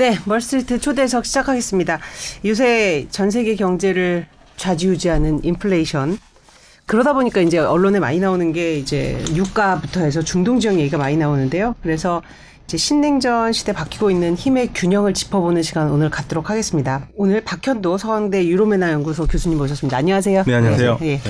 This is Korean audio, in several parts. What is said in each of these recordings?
네, 멀스트리트 초대석 시작하겠습니다. 요새 전 세계 경제를 좌지우지하는 인플레이션. 그러다 보니까 이제 언론에 많이 나오는 게 이제 유가부터 해서 중동 지역 얘기가 많이 나오는데요. 그래서 이제 신냉전 시대 바뀌고 있는 힘의 균형을 짚어보는 시간 오늘 갖도록 하겠습니다. 오늘 박현도 서강대 유로메나 연구소 교수님 모셨습니다. 안녕하세요. 네, 안녕하세요. 예. 네.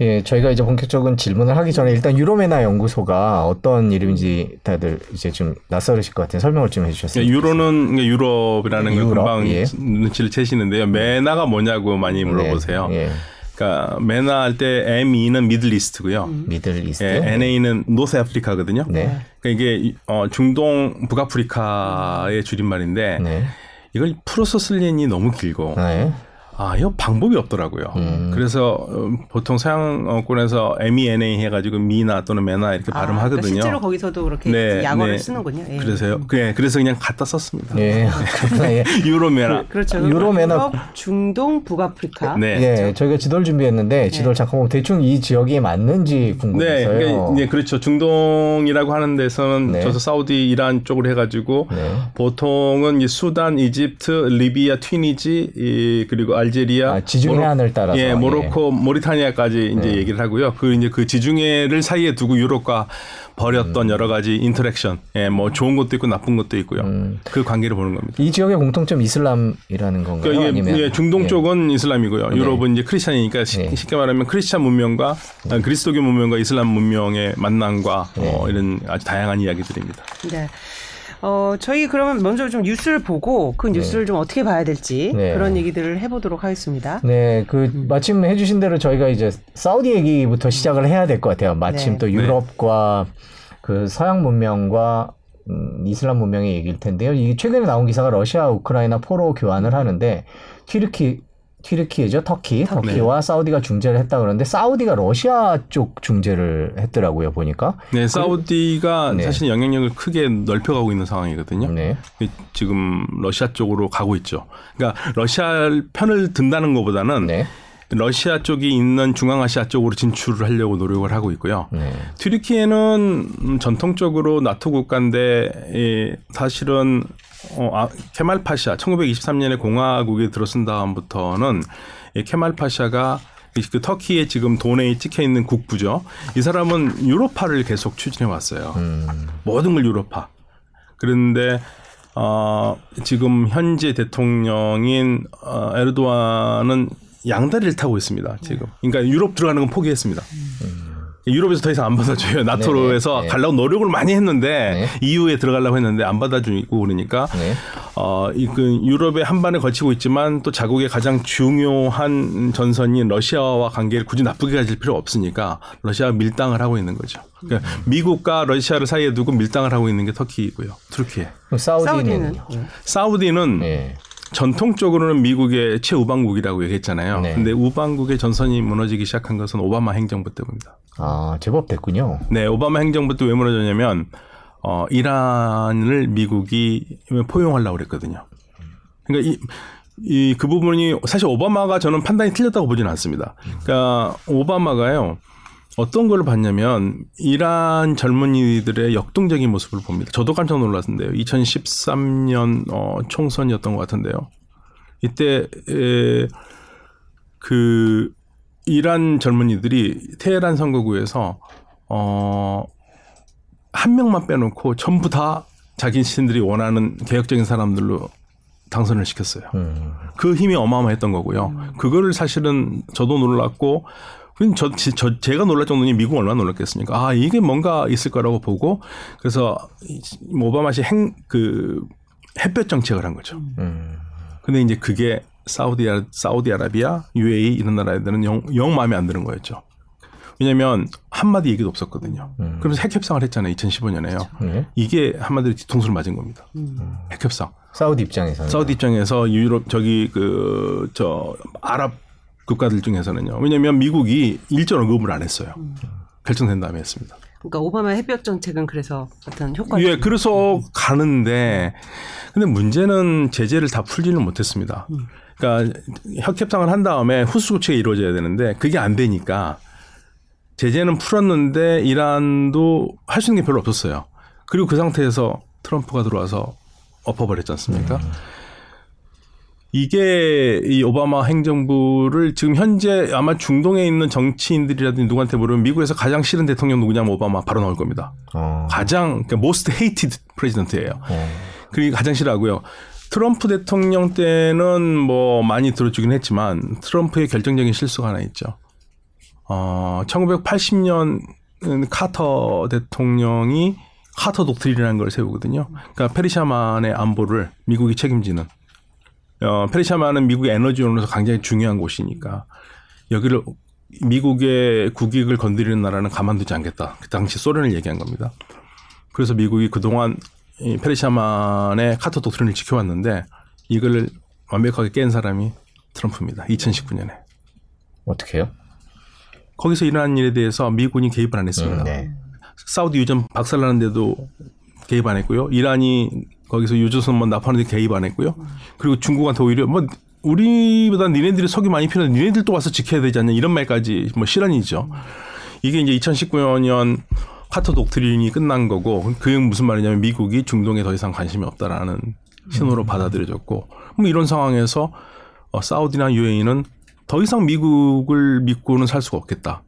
예, 저희가 이제 본격적인 질문을 하기 전에 일단 유로메나 연구소가 어떤 이름인지 다들 이제 좀 낯설으실 것 같은 설명을 좀 해주셨어요. 네, 유로는 유럽이라는 걸 유럽, 금방 예. 눈치를 채시는데요. 메나가 뭐냐고 많이 물어보세요. 네, 예. 그러니까 메나 할 때 ME는 Middle East고요. Middle East. 예, NA는 North Africa거든요. 네. 그러니까 이게 어, 중동 북아프리카의 줄임말인데 네. 이걸 쓸려니 너무 길고 네. 아, 이거 방법이 없더라고요. 음. 그래서 어, 보통 서양권에서 MENA 해가지고 미나 또는 메나 이렇게 아, 발음하거든요. 그러니까 실제로 거기서도 그렇게 네, 약어를 네. 쓰는군요. 예. 그래서요. 그 그래서 그냥 갖다 썼습니다. 예. 예. 유로메나. 그렇죠. 유로메나- 유럽, 중동, 북아프리카. 네. 예, 저희가 지도를 준비했는데 지도를 잠깐 보면 대충 이 지역이 맞는지 네, 궁금해서요. 그러니까 이제 그렇죠. 중동이라고 하는 데서는 네. 저도 사우디, 이란 쪽으로 해가지고 네. 보통은 이 수단, 이집트, 리비아, 튀니지, 이, 그리고 알 제리아, 아, 지중해 해안을 따라서. 예, 모로코, 모리타니아까지 이제 네. 얘기를 하고요. 그 이제 그 지중해를 사이에 두고 유럽과 벌였던 음. 여러 가지 interaction, 예, 뭐 좋은 것도 있고 나쁜 것도 있고요. 음. 그 관계를 보는 겁니다. 이 지역의 공통점 이슬람이라는 건가요? 그러니까 이게 아니면 예, 중동 예. 쪽은 이슬람이고요. 네. 유럽은 이제 크리스찬이니까 시- 네. 쉽게 말하면 크리스찬 문명과 아, 그리스도교 문명과 이슬람 문명의 만남과 네. 어, 이런 아주 다양한 이야기들입니다. 네. 어, 저희 그러면 먼저 좀 뉴스를 보고 그 뉴스를 좀 어떻게 봐야 될지 네. 그런 얘기들을 해보도록 하겠습니다. 네, 그 마침 해주신 대로 저희가 이제 사우디 얘기부터 시작을 해야 될 것 같아요. 마침 네. 또 유럽과 그 서양 문명과 음, 이슬람 문명의 얘기일 텐데요. 이 최근에 나온 기사가 러시아 우크라이나 포로 교환을 하는데 튀르키 튀르키예죠, 터키, 터키와 사우디가 중재를 했다 그러는데 사우디가 러시아 쪽 중재를 했더라고요 보니까. 네, 사우디가 네. 사실 영향력을 크게 넓혀가고 있는 상황이거든요. 네, 지금 러시아 쪽으로 가고 있죠. 그러니까 러시아 편을 든다는 것보다는 네, 러시아 쪽이 있는 중앙아시아 쪽으로 진출을 하려고 노력을 하고 있고요. 네, 튀르키예는 음, 전통적으로 나토 국가인데 이 사실은 어, 아, 케말 파샤 1923년에 공화국에 들어선 다음부터는 이 케말 파샤가 이- 그 터키에 지금 돈에 찍혀 있는 국부죠. 이 사람은 유로파를 계속 추진해 왔어요. 음, 모든 걸 유로파. 그런데 어, 지금 현재 대통령인 어, 에르도안은 양다리를 타고 있습니다. 지금. 그러니까 유럽 들어가는 건 포기했습니다. 유럽에서 더 이상 안 받아줘요. 나토로에서 네네. 네. 가려고 노력을 많이 했는데 EU에 들어가려고 했는데 안 받아주고 그러니까 네. 어, 이그 유럽의 한반에 거치고 있지만 또 자국의 가장 중요한 전선인 러시아와 관계를 굳이 나쁘게 가질 필요 없으니까 러시아가 밀당을 하고 있는 거죠. 그러니까 미국과 러시아를 사이에 두고 밀당을 하고 있는 게 터키이고요. 투르키에. 그럼 사우디는, 사우디는 사우디는 네, 전통적으로는 미국의 최우방국이라고 얘기했잖아요. 네. 근데 우방국의 전선이 무너지기 시작한 것은 오바마 행정부 때문입니다. 아 제법 됐군요. 네, 오바마 행정부 때 왜 무너졌냐면 어, 이란을 미국이 포용하려고 그랬거든요. 그러니까 이, 이, 그 부분이 사실 오바마가 저는 판단이 틀렸다고 보지는 않습니다. 그러니까 오바마가요. 어떤 걸 봤냐면 이란 젊은이들의 역동적인 모습을 봅니다. 저도 깜짝 놀랐는데요. 2013년 어, 총선이었던 것 같은데요. 이때 에, 그 이란 젊은이들이 테헤란 선거구에서 어, 한 명만 빼놓고 전부 다 자기 신들이 원하는 개혁적인 사람들로 당선을 시켰어요. 음, 그 힘이 어마어마했던 거고요. 그거를 사실은 저도 놀랐고, 그럼 저, 지- 저, 제가 놀랄 정도니 미국 얼마나 놀랐겠습니까? 아, 이게 뭔가 있을 거라고 보고, 그래서 이- 오바마시 행, 그, 햇볕 정책을 한 거죠. 음, 근데 이제 그게 사우디아, 사우디아라비아, UAE 이런 나라들은 영, 영 마음에 안 드는 거였죠. 왜냐면 한마디 얘기도 없었거든요. 그러면서 핵 협상을 했잖아요. 2015년에요. 네. 이게 한마디로 뒤통수를 맞은 겁니다. 음. 핵 협상. 사우디 입장에서는 사우디 입장에서 유럽 저기 그 저 아랍 국가들 중에서는요. 왜냐하면 미국이 일전 언급을 안 했어요. 결정된 다음에 했습니다. 그러니까 오바마 햇볕 정책은 그래서 어떤 효과가 예, 그래서 가는데 근데 문제는 제재를 다 풀지는 못했습니다. 그러니까 협협상을 한 다음에 후수 조치가 이루어져야 되는데 그게 안 되니까 제재는 풀었는데 이란도 할 수 있는 게 별로 없었어요. 그리고 그 상태에서 트럼프가 들어와서 엎어버렸지 않습니까? 이게 이 오바마 행정부를 지금 현재 아마 중동에 있는 정치인들이라든지 누구한테 물으면 미국에서 가장 싫은 대통령 누구냐면 오바마 바로 나올 겁니다. 어. 가장 그러니까 most hated president예요. 어. 그게 가장 싫어하고요. 트럼프 대통령 때는 뭐 많이 들어주긴 했지만 트럼프의 결정적인 실수가 하나 있죠. 어, 1980년 카터 대통령이 카터 독트린이라는 걸 세우거든요. 그러니까 페르시아만의 안보를 미국이 책임지는. 어, 페르시아만은 미국의 에너지원으로서 굉장히 중요한 곳이니까 여기를 미국의 국익을 건드리는 나라는 가만두지 않겠다. 그 당시 소련을 얘기한 겁니다. 그래서 미국이 그동안 이 페르시아만의 카터 독트린을 지켜왔는데 이걸 완벽하게 깬 사람이 트럼프입니다. 2019년에. 어떻게 해요? 거기서 일어난 일에 대해서 미군이 개입을 안 했습니다. 음, 네. 사우디 유전 박살나는데도 개입 안 했고요. 이란이 거기서 유조선 뭐 납하는데 개입 안 했고요. 그리고 중국한테 오히려 뭐 우리보다 니네들이 석유 많이 필요한데 니네들도 와서 지켜야 되지 않냐 이런 말까지 뭐 실언이죠. 이게 이제 2019년 카터 독트린이 끝난 거고 그게 무슨 말이냐면 미국이 중동에 더 이상 관심이 없다라는 신호로 받아들여졌고 뭐 이런 상황에서 어, 사우디나 유에이는 더 이상 미국을 믿고는 살 수가 없겠다.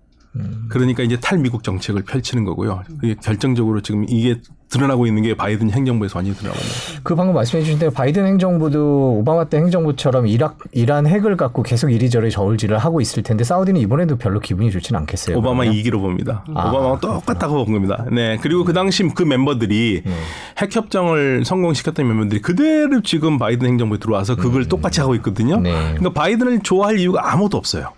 그러니까 이제 탈미국 정책을 펼치는 거고요. 그게 결정적으로 지금 이게 드러나고 있는 게 바이든 행정부에서 완전히 드러나고 있는. 그 방금 말씀해 주신 대로 바이든 행정부도 오바마 때 행정부처럼 이락, 이란 핵을 갖고 계속 이리저리 저울질을 하고 있을 텐데 사우디는 이번에도 별로 기분이 좋지는 않겠어요. 오바마 그러면? 2기로 봅니다. 아. 오바마가 똑같다고 본 겁니다. 네. 그리고 그 당시 그 멤버들이 핵 협정을 성공시켰던 멤버들이 그대로 지금 바이든 행정부에 들어와서 그걸 똑같이 하고 있거든요. 네. 그러니까 바이든을 좋아할 이유가 아무도 없어요.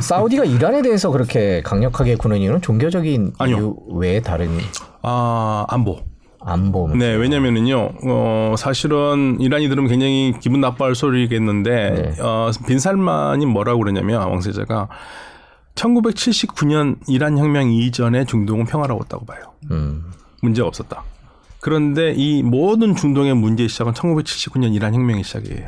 사우디가 이란에 대해서 그렇게 강력하게 구는 이유는 종교적인 아니요. 이유 외에 다른 아, 안보. 안보. 네, 왜냐면은요, 어, 사실은 이란이 들으면 굉장히 기분 나빠할 소리겠는데, 네. 어, 빈살만이 뭐라고 그러냐면, 왕세자가 1979년 이란 혁명 이전에 중동은 평화로웠다고 봐요. 음. 문제가 없었다. 그런데 이 모든 중동의 문제의 시작은 1979년 이란 혁명의 시작이에요.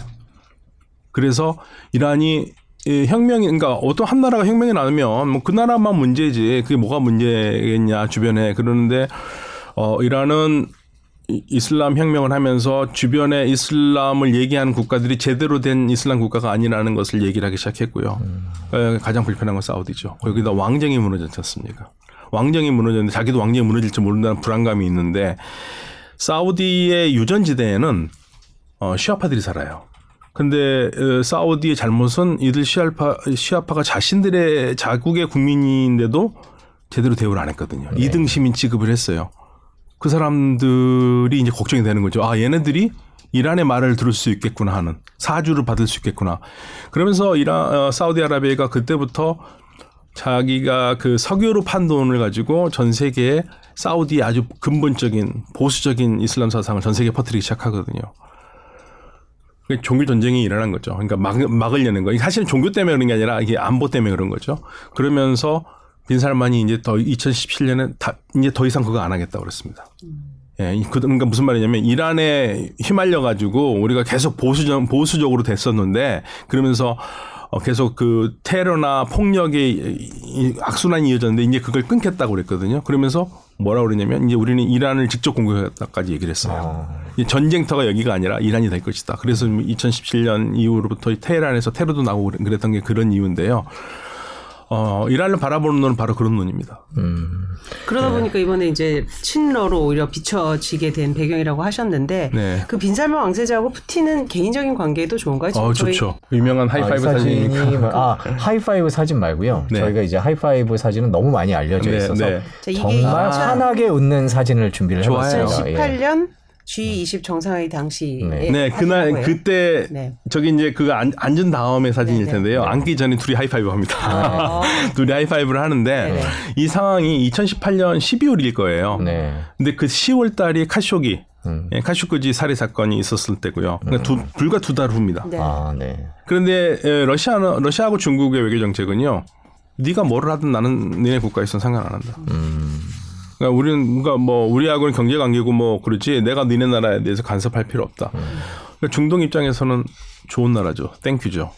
그래서 이란이 이 혁명이 그러니까 어떤 한 나라가 혁명이 나면 뭐 그 나라만 문제지 그게 뭐가 문제겠냐 주변에 그러는데 어 이란은 이- 이슬람 혁명을 하면서 주변에 이슬람을 얘기하는 국가들이 제대로 된 이슬람 국가가 아니라는 것을 얘기를 하기 시작했고요. 에, 가장 불편한 건 사우디죠. 거기다 왕정이 무너졌지 않습니까? 왕정이 무너졌는데 자기도 왕정이 무너질지 모른다는 불안감이 있는데 사우디의 유전지대에는 어, 시아파들이 살아요. 근데 어, 사우디의 잘못은 이들 시아파, 시아파가 자신들의 자국의 국민인데도 제대로 대우를 안 했거든요. 이 2등 시민 취급을 했어요. 그 사람들이 이제 걱정이 되는 거죠. 아, 얘네들이 이란의 말을 들을 수 있겠구나 하는 사주를 받을 수 있겠구나. 그러면서 이란 어, 사우디아라비아가 그때부터 자기가 그 석유로 판 돈을 가지고 전 세계에 사우디의 아주 근본적인 보수적인 이슬람 사상을 전 세계에 퍼뜨리기 시작하거든요. 그게 종교 전쟁이 일어난 거죠. 그러니까 막, 막으려는 거. 사실은 종교 때문에 그런 게 아니라 이게 안보 때문에 그런 거죠. 그러면서 빈살만이 이제 더 2017년에 다 이제 더 이상 그거 안 하겠다고 그랬습니다. 예, 이- 그- 그러니까 무슨 말이냐면 이란에 휘말려 가지고 우리가 계속 보수적 보수적으로 됐었는데 그러면서 어, 계속 그 테러나 폭력의 악순환이 이어졌는데 이제 그걸 끊겠다고 그랬거든요. 그러면서 뭐라 그러냐면 이제 우리는 이란을 직접 공격했다까지 얘기를 했어요. 이 전쟁터가 여기가 아니라 이란이 될 것이다. 그래서 2017년 이후로부터 테헤란에서 테러도 나고 그랬- 그랬던 게 그런 이유인데요. 어, 이란을 바라보는 눈은 바로 그런 눈입니다. 그러다 네. 보니까 이번에 이제 친러로 오히려 비춰지게 된 배경이라고 하셨는데 네. 그 빈살만 왕세자하고 푸틴은 개인적인 관계도 좋은가요? 어, 좋죠. 유명한 아, 이 하이파이브 사진이 사진이니까. 뭐- 아 하이파이브 사진 말고요. 네. 저희가 이제 하이파이브 사진은 너무 많이 알려져 네, 있어서 네. 정말 아. 환하게 웃는 사진을 준비를 좋아요. 해봤습니다. 예. 2018년 G20 정상회의 당시에 네. 네, 그날 거예요? 그때 네. 저기 이제 그거 앉, 앉은 다음의 사진일 네, 네. 텐데요. 앉기 전에 둘이 하이파이브 합니다. 어. 둘이 하이파이브를 하는데 네. 이 상황이 2018년 12월일 거예요. 네. 근데 그 10월 달이 카쇼기 음. 예, 카슈크지 살해 사건이 있었을 때고요. 그러니까 두, 불과 두 달 후입니다. 네. 아, 네. 그런데 에, 러시아는 러시아하고 중국의 외교 정책은요. 네가 뭐를 하든 나는 니네 국가에선 상관 안 한다. 음. 그러니까 우리는 그러니까 뭐 우리하고는 경제 관계고 뭐 그렇지 내가 니네 나라에 대해서 간섭할 필요 없다. 그러니까 중동 입장에서는 좋은 나라죠. thank you죠.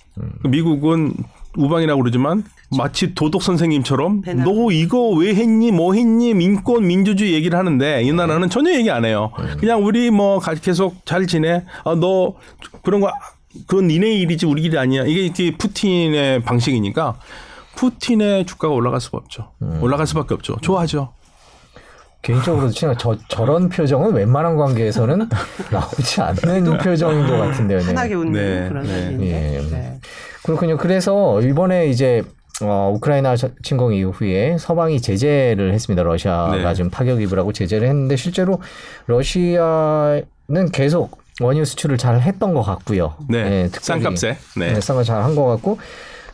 미국은 우방이라고 그러지만 마치 도덕 선생님처럼 배나. 너 이거 왜 했니 뭐 했니 민권 민주주의 얘기를 하는데 이 나라는 전혀 얘기 안 해요. 그냥 우리 뭐 가- 계속 잘 지내. 아, 너 그런 거 그건 니네 일이지 우리 일이 아니야. 이게 이게 푸틴의 방식이니까 푸틴의 주가가 올라갈 수가 없죠. 올라갈 수밖에 없죠. 좋아하죠. 개인적으로 진짜 저 저런 표정은 웬만한 관계에서는 나오지 않는 표정인 것 같은데요. 네. 편하게 웃는 네, 그런 네. 사진인데. 예. 네. 그렇군요. 그래서 이번에 이제 어, 우크라이나 저- 침공 이후에 서방이 제재를 했습니다. 러시아가 네. 좀 타격 입을 하고 제재를 했는데 실제로 러시아는 계속 원유 수출을 잘 했던 것 같고요. 네. 특별히 쌍값에. 네. 네, 쌍값 잘한 것 같고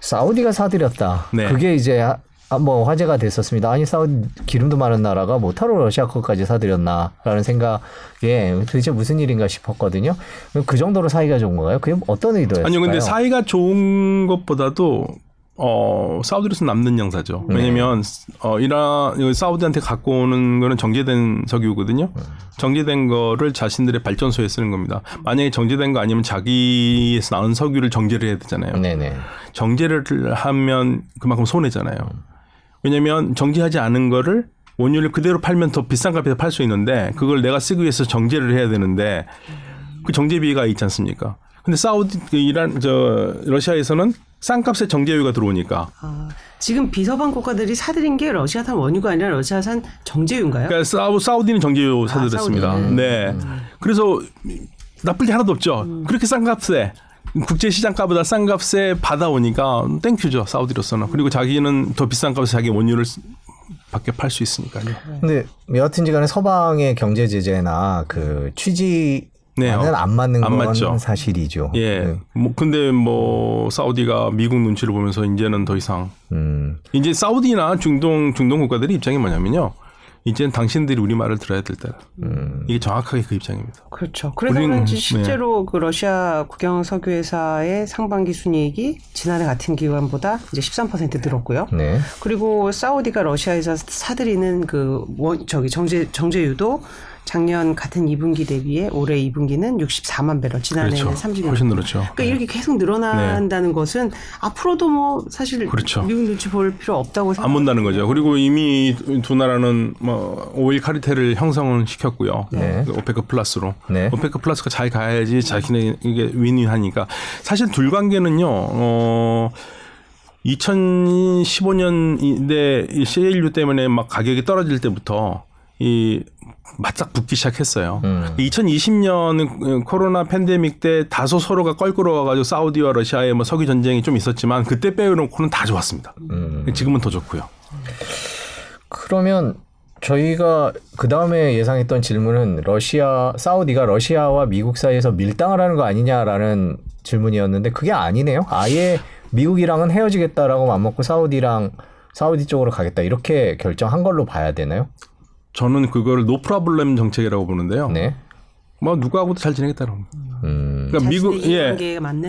사우디가 사들였다. 네. 그게 이제 아, 뭐 화제가 됐었습니다. 아니 사우디 기름도 많은 나라가 못하러 러시아 것까지 사들였나라는 생각에 도대체 무슨 일인가 싶었거든요. 그 정도로 사이가 좋은 건가요? 그게 어떤 의도였을까요? 아니요, 근데 사이가 좋은 것보다도 어 사우디로서 남는 양사죠. 왜냐면 어 이란 사우디한테 갖고 오는 거는 정제된 석유거든요. 정제된 거를 자신들의 발전소에 쓰는 겁니다. 만약에 정제된 거 아니면 자기에서 나온 석유를 정제를 해야 되잖아요. 네네. 정제를 하면 그만큼 손해잖아요. 왜냐면 정제하지 않은 거를 원유를 그대로 팔면 더 비싼 값에 팔수 있는데 그걸 내가 쓰기 위해서 정제를 해야 되는데 그 정제비가 있지 않습니까? 근데 사우디 그 이란 저 러시아에서는 싼 값에 정제유가 들어오니까 아, 지금 비서방 국가들이 사들인 게 러시아산 원유가 아니라 러시아산 정제유인가요? 그러니까 사우, 사우디는 정제유 사들였습니다. 사우디. 네. 그래서 나쁠 게 하나도 없죠. 음. 그렇게 싼 값에 국제 시장가보다 싼 값에 받아오니까 thank you죠 사우디로서는. 그리고 자기는 더 비싼 값에 자기 원유를 쓰- 밖에 팔 수 있으니까요. 근데 여하튼지 간에 서방의 경제 제재나 그 취지와는 네, 어, 안 맞는 안 건 맞죠. 사실이죠. 예. 네. 뭐 근데 뭐 사우디가 미국 눈치를 보면서 이제는 더 이상 음. 이제 사우디나 중동 중동 국가들의 입장이 뭐냐면요. 이제는 당신들이 우리 말을 들어야 될 때다. 음. 이게 정확하게 그 입장입니다. 그렇죠. 그래서 우리는- 그런지 네. 실제로 그 러시아 국영 석유회사의 상반기 순이익이 지난해 같은 기간보다 이제 13% 늘었고요. 네. 그리고 사우디가 러시아에서 사들이는 그 원, 저기 정제 정제유도 작년 같은 2분기 대비해 올해 2분기는 64만 배럴, 지난해는 그렇죠. 30만. 훨씬 늘었죠. 그러니까 이렇게 계속 늘어난다는 것은 앞으로도 뭐 사실 그렇죠. 미국 눈치 볼 필요 없다고 생각. 안 본다는 거죠. 그리고 이미 두 나라는 뭐 오일 카리텔을 형성을 시켰고요. 네. 그 오페크 플러스로. 네. 오페크 플러스가 잘 가야지 자기네 이게 윈윈하니까. 사실 둘 관계는요. 어 2015년인데 이 CLU 때문에 막 가격이 떨어질 때부터 이 맞짝 붙기 시작했어요. 음. 2020년 코로나 팬데믹 때 다소 서로가 껄끄러워가지고 사우디와 러시아의 뭐 석유 전쟁이 좀 있었지만 그때 빼놓고는 다 좋았습니다. 음. 지금은 더 좋고요. 그러면 저희가 그 다음에 예상했던 질문은 러시아 사우디가 러시아와 미국 사이에서 밀당을 하는 거 아니냐라는 질문이었는데 그게 아니네요. 아예 미국이랑은 헤어지겠다라고 맘먹고 사우디랑 사우디 쪽으로 가겠다 이렇게 결정한 걸로 봐야 되나요? 저는 그거를 no problem 정책이라고 보는데요. 네. 뭐 누구하고도 잘 지내겠다고. 봅니다. 음. 그러니까 미국 예.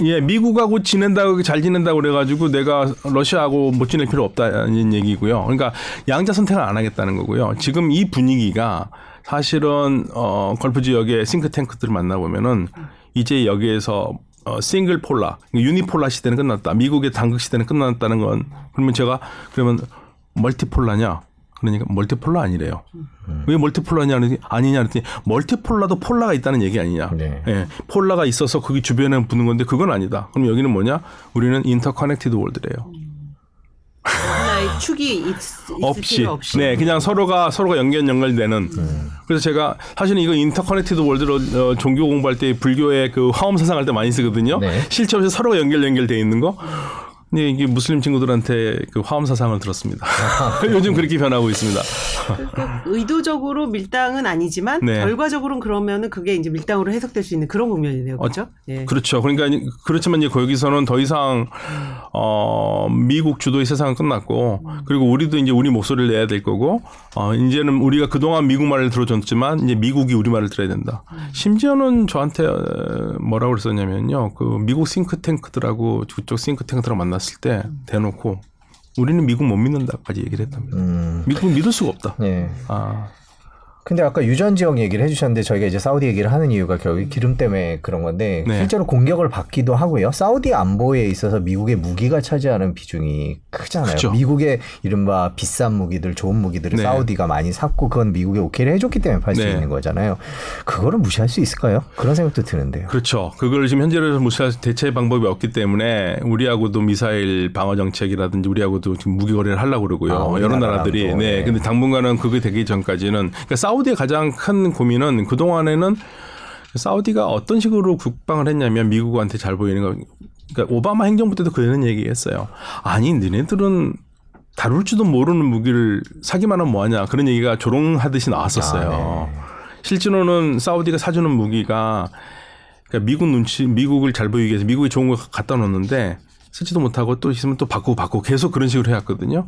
예, 미국하고 지낸다고 잘 지낸다고 그래가지고 내가 러시아하고 못 지낼 필요 없다는 얘기고요. 그러니까 양자 선택을 안 하겠다는 거고요. 지금 이 분위기가 사실은 어 걸프 지역의 싱크탱크들 을 만나 보면은 이제 여기에서 어 single polar, unipolar 시대는 끝났다. 미국의 단극 시대는 끝났다는 건 그러면 제가 그러면 multipolar냐? 그러니까 multipolar 아니래요. 왜 multipolar냐 그랬더니 아니냐 그랬더니 multipolar도 polar가 있다는 얘기 아니냐. 네. 예, polar가 있어서 거기 주변에 붙는 건데 그건 아니다. 그럼 여기는 뭐냐? 우리는 interconnected world래요. 하나의 축이 있, 있을 없이. 필요 없이. 네, 그냥 서로가 서로가 연결 연결되는. 그래서 제가 사실은 이거 interconnected world로 어, 종교 공부할 때 불교의 그 화엄 사상할 때 많이 쓰거든요. 네. 실체 없이 서로가 연결 연결돼 있는 거. 근데 이게 무슬림 친구들한테 그 화엄 사상을 들었습니다. 요즘 그렇게 변하고 있습니다. 그러니까 의도적으로 밀당은 아니지만 네. 결과적으로는 그러면은 그게 이제 밀당으로 해석될 수 있는 그런 국면이네요. 그렇죠? 예. 그렇죠. 그러니까 그렇지만 이제 거기서는 더 이상 어 미국 주도의 세상은 끝났고 그리고 우리도 이제 우리 목소리를 내야 될 거고 어 이제는 우리가 그동안 미국 말을 들어줬지만 이제 미국이 우리 말을 들어야 된다. 심지어는 저한테 어, 뭐라고 그랬었냐면요. 그 미국 싱크탱크들하고 그쪽 싱크탱크들하고 만났을 때 대놓고 우리는 미국 못 믿는다까지 얘기를 했답니다. 음. 미국 믿을 수가 없다. 네. 아 근데 아까 유전 지역 얘기를 해주셨는데 저희가 이제 사우디 얘기를 하는 이유가 결국 기름 때문에 그런 건데 네. 실제로 공격을 받기도 하고요. 사우디 안보에 있어서 미국의 무기가 차지하는 비중이 크잖아요. 그죠. 미국의 이른바 비싼 무기들, 좋은 무기들을 네. 사우디가 많이 샀고 그건 미국에 오케이를 해줬기 때문에 팔수 네. 있는 거잖아요. 그거를 무시할 수 있을까요? 그런 생각도 드는데요. 그렇죠. 그걸 지금 현재로 무시할 대체 방법이 없기 때문에 우리하고도 미사일 방어 정책이라든지 우리하고도 지금 무기 거래를 하려고 그러고요. 아, 여러. 나라들이. 네. 네. 근데 당분간은 그게 되기 전까지는 그러니까 사우디의 가장 큰 고민은 그 동안에는 사우디가 어떤 식으로 국방을 했냐면 미국한테 잘 보이는 거. 그러니까 오바마 행정부 때도 그런 얘기했어요. 아니, 너네들은 다룰 줄도 모르는 무기를 사기만 하면 뭐하냐 그런 얘기가 조롱하듯이 나왔었어요. 아, 네. 실제로는 사우디가 사주는 무기가 그러니까 미국 눈치, 미국을 잘 보이기 위해서 미국이 좋은 거 갖다 놓는데 쓰지도 못하고 또 있으면 또 바꾸고 바꾸고 계속 그런 식으로 해왔거든요.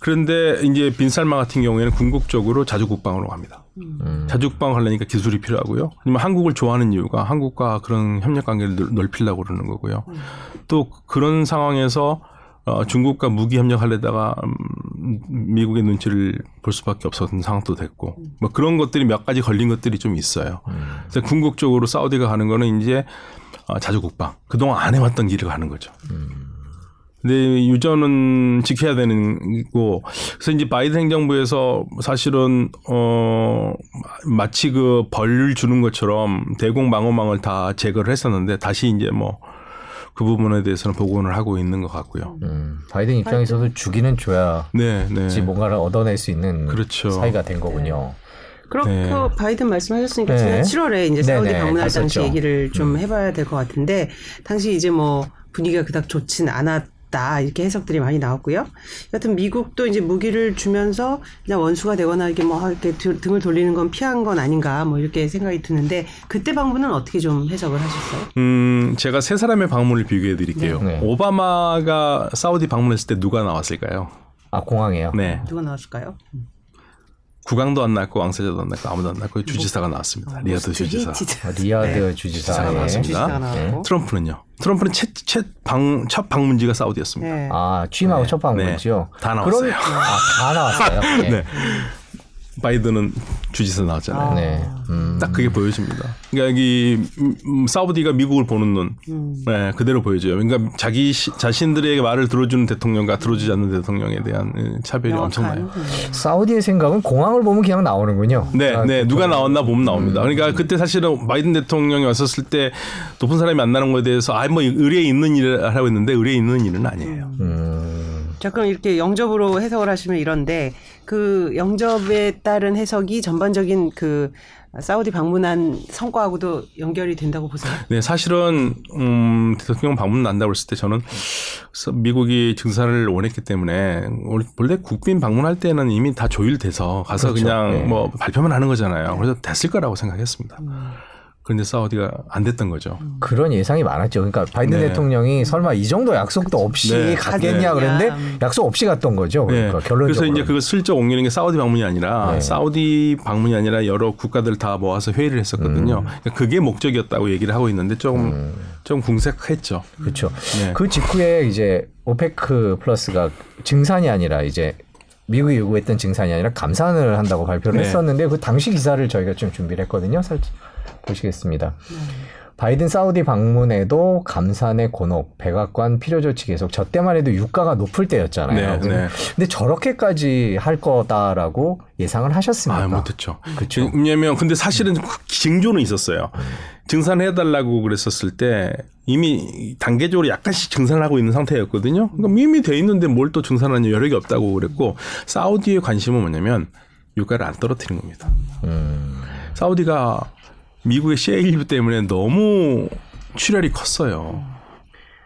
그런데 이제 빈살마 같은 경우에는 궁극적으로 자주국방으로 갑니다. 음. 자주국방 하려니까 기술이 필요하고요. 아니면 한국을 좋아하는 이유가 한국과 그런 협력 관계를 넓- 넓히려고 그러는 거고요. 또 그런 상황에서 어, 중국과 무기 협력하려다가 음, 미국의 눈치를 볼 수밖에 없었던 상황도 됐고 뭐 그런 것들이 몇 가지 걸린 것들이 좀 있어요. 그래서 궁극적으로 사우디가 가는 거는 이제 어, 자주국방 그동안 안 해왔던 길을 가는 거죠. 근데 유전은 지켜야 되는 거고 그래서 이제 바이든 행정부에서 사실은 어 마치 그 벌 주는 것처럼 대공 방어망을 다 제거를 했었는데 다시 이제 뭐 그 부분에 대해서는 복원을 하고 있는 것 같고요. 음, 바이든 입장에서도 주기는 줘야지 네, 네. 뭔가를 얻어낼 수 있는 그렇죠. 사이가 된 거군요. 그렇고 네. 바이든 말씀하셨으니까 네. 지난 7월에 이제 사우디 네네, 방문할 당시 갔었죠. 얘기를 좀 해봐야 될 것 같은데 당시 이제 뭐 분위기가 그닥 좋진 않았 다 이렇게 해석들이 많이 나왔고요. 여하튼 미국도 이제 무기를 주면서 그냥 원수가 되거나 이렇게 뭐 이렇게 드- 등을 돌리는 건 피한 건 아닌가 뭐 이렇게 생각이 드는데 그때 방문은 어떻게 좀 해석을 하셨어요? 음, 제가 세 사람의 방문을 비교해 드릴게요. 네. 오바마가 사우디 방문했을 때 누가 나왔을까요? 아 공항에요. 네. 누가 나왔을까요? 국왕도 안 나왔고 왕세자도 안 나왔고 아무도 안 나왔고 주지사가 나왔습니다. 리야드 주지사. 아, 리야드 네. 주지사. 주지사가 예. 나왔습니다. 나왔고. 트럼프는요. 트럼프는 첫, 첫, 방, 첫 방문지가 사우디였습니다. 네. 아 취임하고 네. 첫 방문이죠. 네. 다 나왔어요. 그럼- 아, 다 나왔어요. 네. 네. 바이든은 주지사 나왔잖아요. 네. 음. 딱 그게 보여집니다. 그러니까 여기 음, 사우디가 미국을 보는 눈, 네, 그대로 보여줘요. 그러니까 자기 시- 자신들에게 말을 들어주는 대통령과 들어주지 않는 대통령에 대한 예, 차별이 엄청나요. 사우디의 생각은 공항을 보면 그냥 나오는군요. 네, 아, 네, 그- 누가 나왔나 보면 나옵니다. 그러니까 그때 사실은 바이든 대통령이 왔었을 때 높은 사람이 만나는 거에 대해서 아, 뭐 의뢰 있는 일을 하라고 했는데 의뢰 있는 일은 아니에요. 음. 자, 그럼 이렇게 영접으로 해석을 하시면 이런데 그 영접에 따른 해석이 전반적인 그 사우디 방문한 성과하고도 연결이 된다고 보세요? 네, 사실은 음, 대통령 방문 난다고 했을 때 저는 미국이 증사를 원했기 때문에 원래 국빈 방문할 때는 이미 다 조율돼서 가서 그렇죠. 그냥 네. 뭐 발표만 하는 거잖아요. 그래서 됐을 거라고 생각했습니다. 그런데 사우디가 안 됐던 거죠. 그런 예상이 많았죠. 그러니까 바이든 네. 대통령이 설마 이 정도 약속도 없이 네. 갔겠냐 네. 그랬는데 음. 약속 없이 갔던 거죠. 그러니까 네. 결론적으로. 그래서 이제 그거 슬쩍 옮기는 게 사우디 방문이 아니라 네. 사우디 방문이 아니라 여러 국가들 다 모아서 회의를 음. 했었거든요. 그러니까 그게 목적이었다고 얘기를 하고 있는데 조금 좀 궁색했죠. 그렇죠. 네. 그 직후에 이제 오페크 플러스가 증산이 아니라 이제 미국이 요구했던 증산이 아니라 감산을 한다고 발표를 네. 했었는데 그 당시 기사를 저희가 좀 준비를 했거든요. 살짝 보시겠습니다. 바이든 사우디 방문에도 감산의 곤혹, 백악관 필요 조치 계속. 저 때만 해도 유가가 높을 때였잖아요. 네, 네. 근데 저렇게까지 할 거다라고 예상을 하셨습니까? 아, 못했죠. 그쵸. 왜냐면 근데 사실은 징조는 있었어요. 증산해달라고 그랬었을 때 이미 단계적으로 약간씩 증산을 하고 있는 상태였거든요. 그러니까 이미 돼 있는데 뭘 또 증산하는 여력이 없다고 그랬고 사우디의 관심은 뭐냐면 유가를 안 떨어뜨리는 겁니다. 음, 사우디가 미국의 셰일유 때문에 너무 출혈이 컸어요.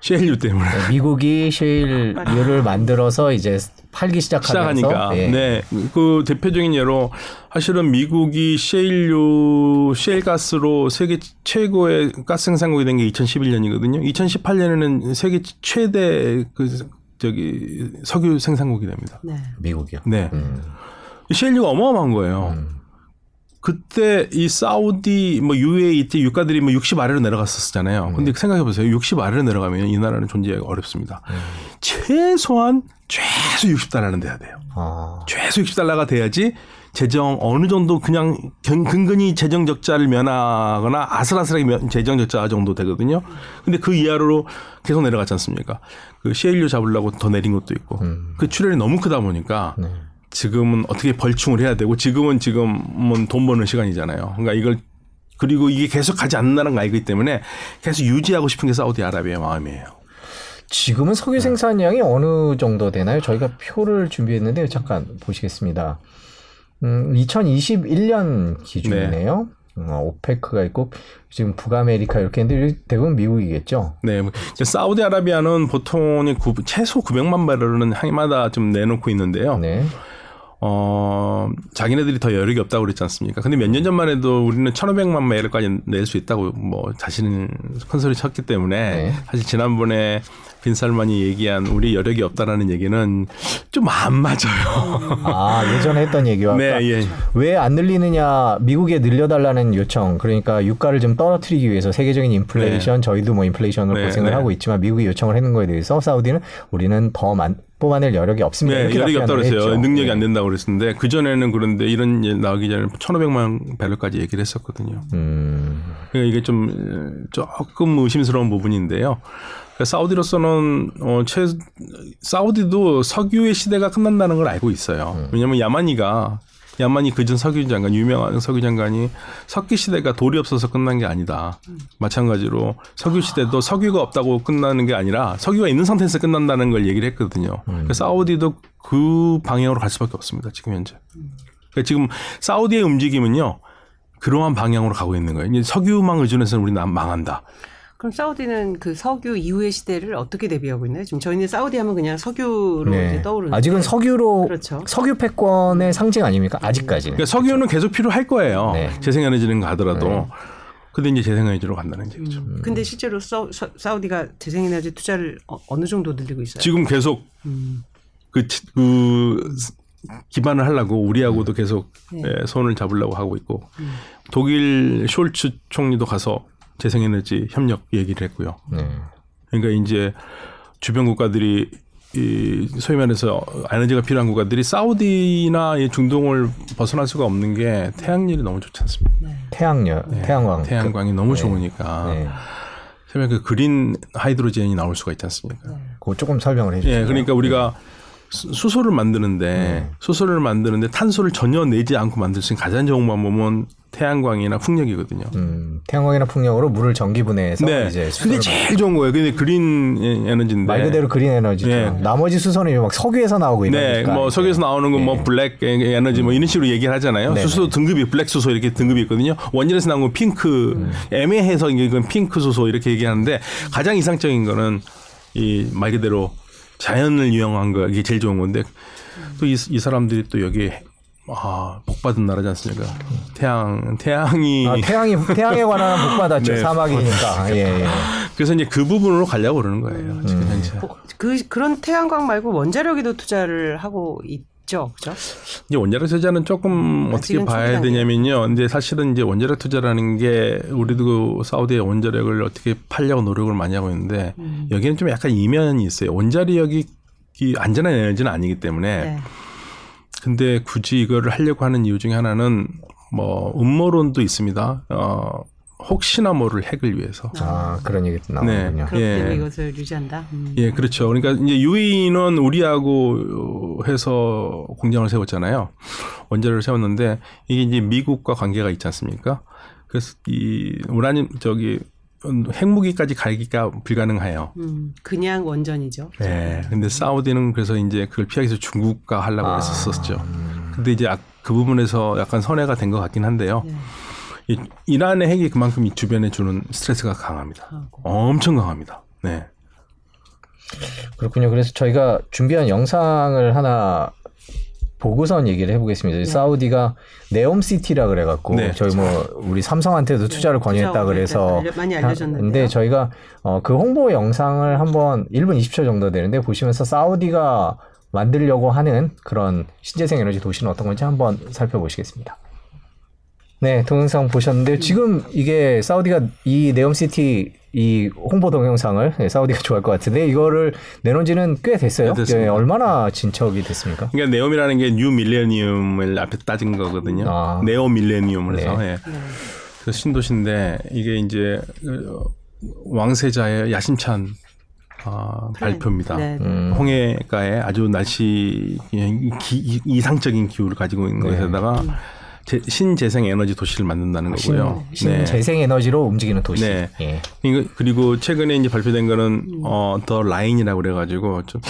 셰일유 때문에. 미국이 셰일유를 만들어서 이제 팔기 시작하면서 시작하니까. 예. 네. 그 대표적인 예로 사실은 미국이 셰일유, 셰일가스로 세계 최고의 가스 생산국이 된 게 2011년이거든요. 2018년에는 세계 최대 그 저기 석유 생산국이 됩니다. 네. 미국이요. 네. 음. 셰일유가 어마어마한 거예요. 그때 이 사우디 뭐 UAE 때 유가들이 뭐 60 아래로 내려갔었잖아요. 근데 생각해 보세요. 60 아래로 내려가면 이 나라는 존재하기 어렵습니다. 최소한 최소한 최소 60달러는 돼야 돼요. 아. 최소 60달러가 돼야지 재정 어느 정도 그냥 근- 근근히 재정 적자를 면하거나 아슬아슬하게 면- 재정 적자 정도 되거든요. 근데 그 이하로 계속 내려갔지 않습니까? 그 시혜율 잡으려고 더 내린 것도 있고 그 출혈이 너무 크다 보니까 네. 지금은 어떻게 벌충을 해야 되고 지금은 지금은 돈 버는 시간이잖아요. 그러니까 이걸 그리고 이게 계속 가지 않는다는 거 알기 때문에 계속 유지하고 싶은 게 사우디아라비아의 마음이에요. 지금은 석유 생산량이 어느 정도 되나요? 저희가 표를 준비했는데 잠깐 보시겠습니다. 음, 2021년 기준이네요. 어, 오페크가 있고 지금 북아메리카 이렇게 했는데 대부분 미국이겠죠. 네, 뭐 사우디아라비아는 보통 구- 최소 900만 바렐은 해마다 좀 내놓고 있는데요. 네. 어, 자기네들이 더 여력이 없다고 그랬지 않습니까? 근데 몇 년 전만 해도 우리는 1,500만 바렐까지 낼 수 있다고 뭐 자신은 큰 소리 쳤기 때문에 네. 사실 지난번에 빈살만이 얘기한 우리 여력이 없다라는 얘기는 좀 안 맞아요. 아 예전에 했던 얘기와 네, 예. 왜안 늘리느냐 미국에 늘려달라는 요청 그러니까 유가를 좀 떨어뜨리기 위해서 세계적인 인플레이션 저희도 뭐 인플레이션으로 네, 고생을 네. 하고 있지만 미국이 요청을 했는 거에 대해서 사우디는 우리는 더 많, 뽑아낼 여력이 없습니다. 네, 여력이 없다고 그랬어요. 능력이 네. 안 된다고 그랬었는데 그 전에는 그런데 이런 일 나오기 전에 1,500만 바렐까지 얘기를 했었거든요. 음, 그러니까 이게 좀 어, 조금 의심스러운 부분인데요. 그러니까 사우디로서는 어, 최 사우디도 석유의 시대가 끝난다는 걸 알고 있어요. 왜냐하면 야마니가 야마니 그전 석유 장관 유명한 석유 장관이 석기 시대가 돌이 없어서 끝난 게 아니다. 마찬가지로 석유 시대도 석유가 없다고 끝나는 게 아니라 석유가 있는 상태에서 끝난다는 걸 얘기를 했거든요. 그래서 사우디도 그 방향으로 갈 수밖에 없습니다. 지금 현재. 그러니까 지금 사우디의 움직임은요. 그러한 방향으로 가고 있는 거예요. 이제 석유망 의존해서는 우리는 안 망한다. 그럼 사우디는 그 석유 이후의 시대를 어떻게 대비하고 있나요? 지금 저희는 사우디 하면 그냥 석유로 이제 네. 떠오르는 아직은 석유로 그렇죠. 석유 패권의 상징 아닙니까? 아직까지는. 그러니까 석유는 계속 필요할 거예요. 네. 재생에너지는 가더라도. 근데 이제 재생에너지로 간다는 얘기죠. 음. 근데 실제로 사, 사- 사우디가 재생에너지 투자를 어, 어느 정도 늘리고 있어요? 지금 계속 음. 그, 치- 그 기반을 하려고 우리하고도 계속 네. 예, 손을 잡으려고 하고 있고 독일 숄츠 총리도 가서 재생에너지 협력 얘기를 했고요. 네. 그러니까 이제 주변 국가들이 이 소위 말해서 에너지가 필요한 국가들이 사우디나 이 중동을 벗어날 수가 없는 게 태양열이 너무 좋지 않습니까? 태양열, 태양광. 태양광이 너무 좋으니까 네. 처음에 그 green hydrogen이 나올 수가 있지 않습니까? 그거 조금 설명을 해주세요. 예, 그러니까 우리가 수- 수소를 만드는데 수소를 만드는데 탄소를 전혀 내지 않고 만들 수 있는 가장 좋은 방법은 태양광이나 풍력이거든요. 음, 태양광이나 풍력으로 물을 전기분해해서 네, 이제 수소를 제일 좋은 거예요. 근데 green energy인데 말 그대로 green energy죠. 예. 나머지 수소는 막 석유에서 나오고 있는 네. 뭐 석유에서 나오는 건 뭐 예. black energy 뭐 이런 식으로 얘기를 하잖아요. 네네. 수소 등급이 black 수소 이렇게 등급이 있거든요. 원전에서 나온 건 핑크 음. 애매해서 이건 핑크 수소 이렇게 얘기하는데 가장 이상적인 거는 이 말 그대로 자연을 이용한 거 이게 제일 좋은 건데 또이 이 사람들이 또 여기에 아, 복 받은 나라지 않습니까? 태양 태양이 아, 태양이 태양에 관한 복 받았죠. 네. 사막이니까. 예, 예. 그래서 이제 그 부분으로 가려고 그러는 거예요. 음. 지금 현재. 어, 그 그런 태양광 말고 원자력에도 투자를 하고 있죠, 그죠? 이제 원자력 투자는 조금 어떻게 아직은 봐야. 되냐면요. 근데 사실은 이제 원자력 투자라는 게 우리도 그 사우디의 원자력을 어떻게 팔려고 노력을 많이 하고 있는데 음. 여기는 좀 약간 이면이 있어요. 원자력이 이 안전한 에너지는 아니기 때문에 네. 근데 굳이 이거를 하려고 하는 이유 중에 하나는 뭐 음모론도 있습니다. 어 혹시나 모를 핵을 위해서. 아, 그런 얘기도 네. 나오군요. 그렇기 때문에 예. 이것을 유지한다. 음. 예, 그렇죠. 그러니까 이제 UAE는 우리하고 해서 공장을 세웠잖아요. 원자력을 세웠는데 이게 이제 미국과 관계가 있지 않습니까? 그래서 이 우라늄 저기 핵무기까지 가기가 불가능해요. 음, 그냥 원전이죠. 네. 근데 사우디는 그래서 이제 그걸 피하기 위해서 중국과 하려고 아. 했었었죠. 근데 이제 아- 그 부분에서 약간 선회가 된 것 같긴 한데요. 네. 이 이란의 핵이 그만큼 이 주변에 주는 스트레스가 강합니다. 하고. 엄청 강합니다. 네. 그렇군요. 그래서 저희가 준비한 영상을 하나 보고선 얘기를 해보겠습니다. 사우디가 네옴시티라 그래갖고 네. 저희 뭐 우리 삼성한테도 투자를 권유했다 투자 그래서 알려- 많이 알려졌는데요. 근데 저희가 어, 그 홍보 영상을 한번 1분 20초 정도 되는데 보시면서 사우디가 만들려고 하는 그런 신재생 에너지 도시는 어떤 건지 한번 살펴보시겠습니다. 네, 동영상 보셨는데 지금 이게 사우디가 이 네옴시티 이 홍보 동영상을 네, 사우디가 좋아할 것 같은데 이거를 내놓은 지는 꽤 됐어요. 네. 예, 얼마나 진척이 됐습니까? 그러니까 네옴이라는 게 new millennium을 앞에 따진 거거든요. 아. neo millennium을 해서 네. 예. 그래서 신도시인데 이게 이제 어, 왕세자의 야심찬 아, 발표입니다. 네. 음. 홍해가에 아주 날씨 기- 이상적인 기후를 가지고 있는 네. 것에다가 제- 신재생 에너지 도시를 만든다는 거고요. 신, 신 재생 에너지로 움직이는 도시. 네. 예. 그리고 최근에 이제 발표된 거는 어 더 라인이라고 그래가지고 좀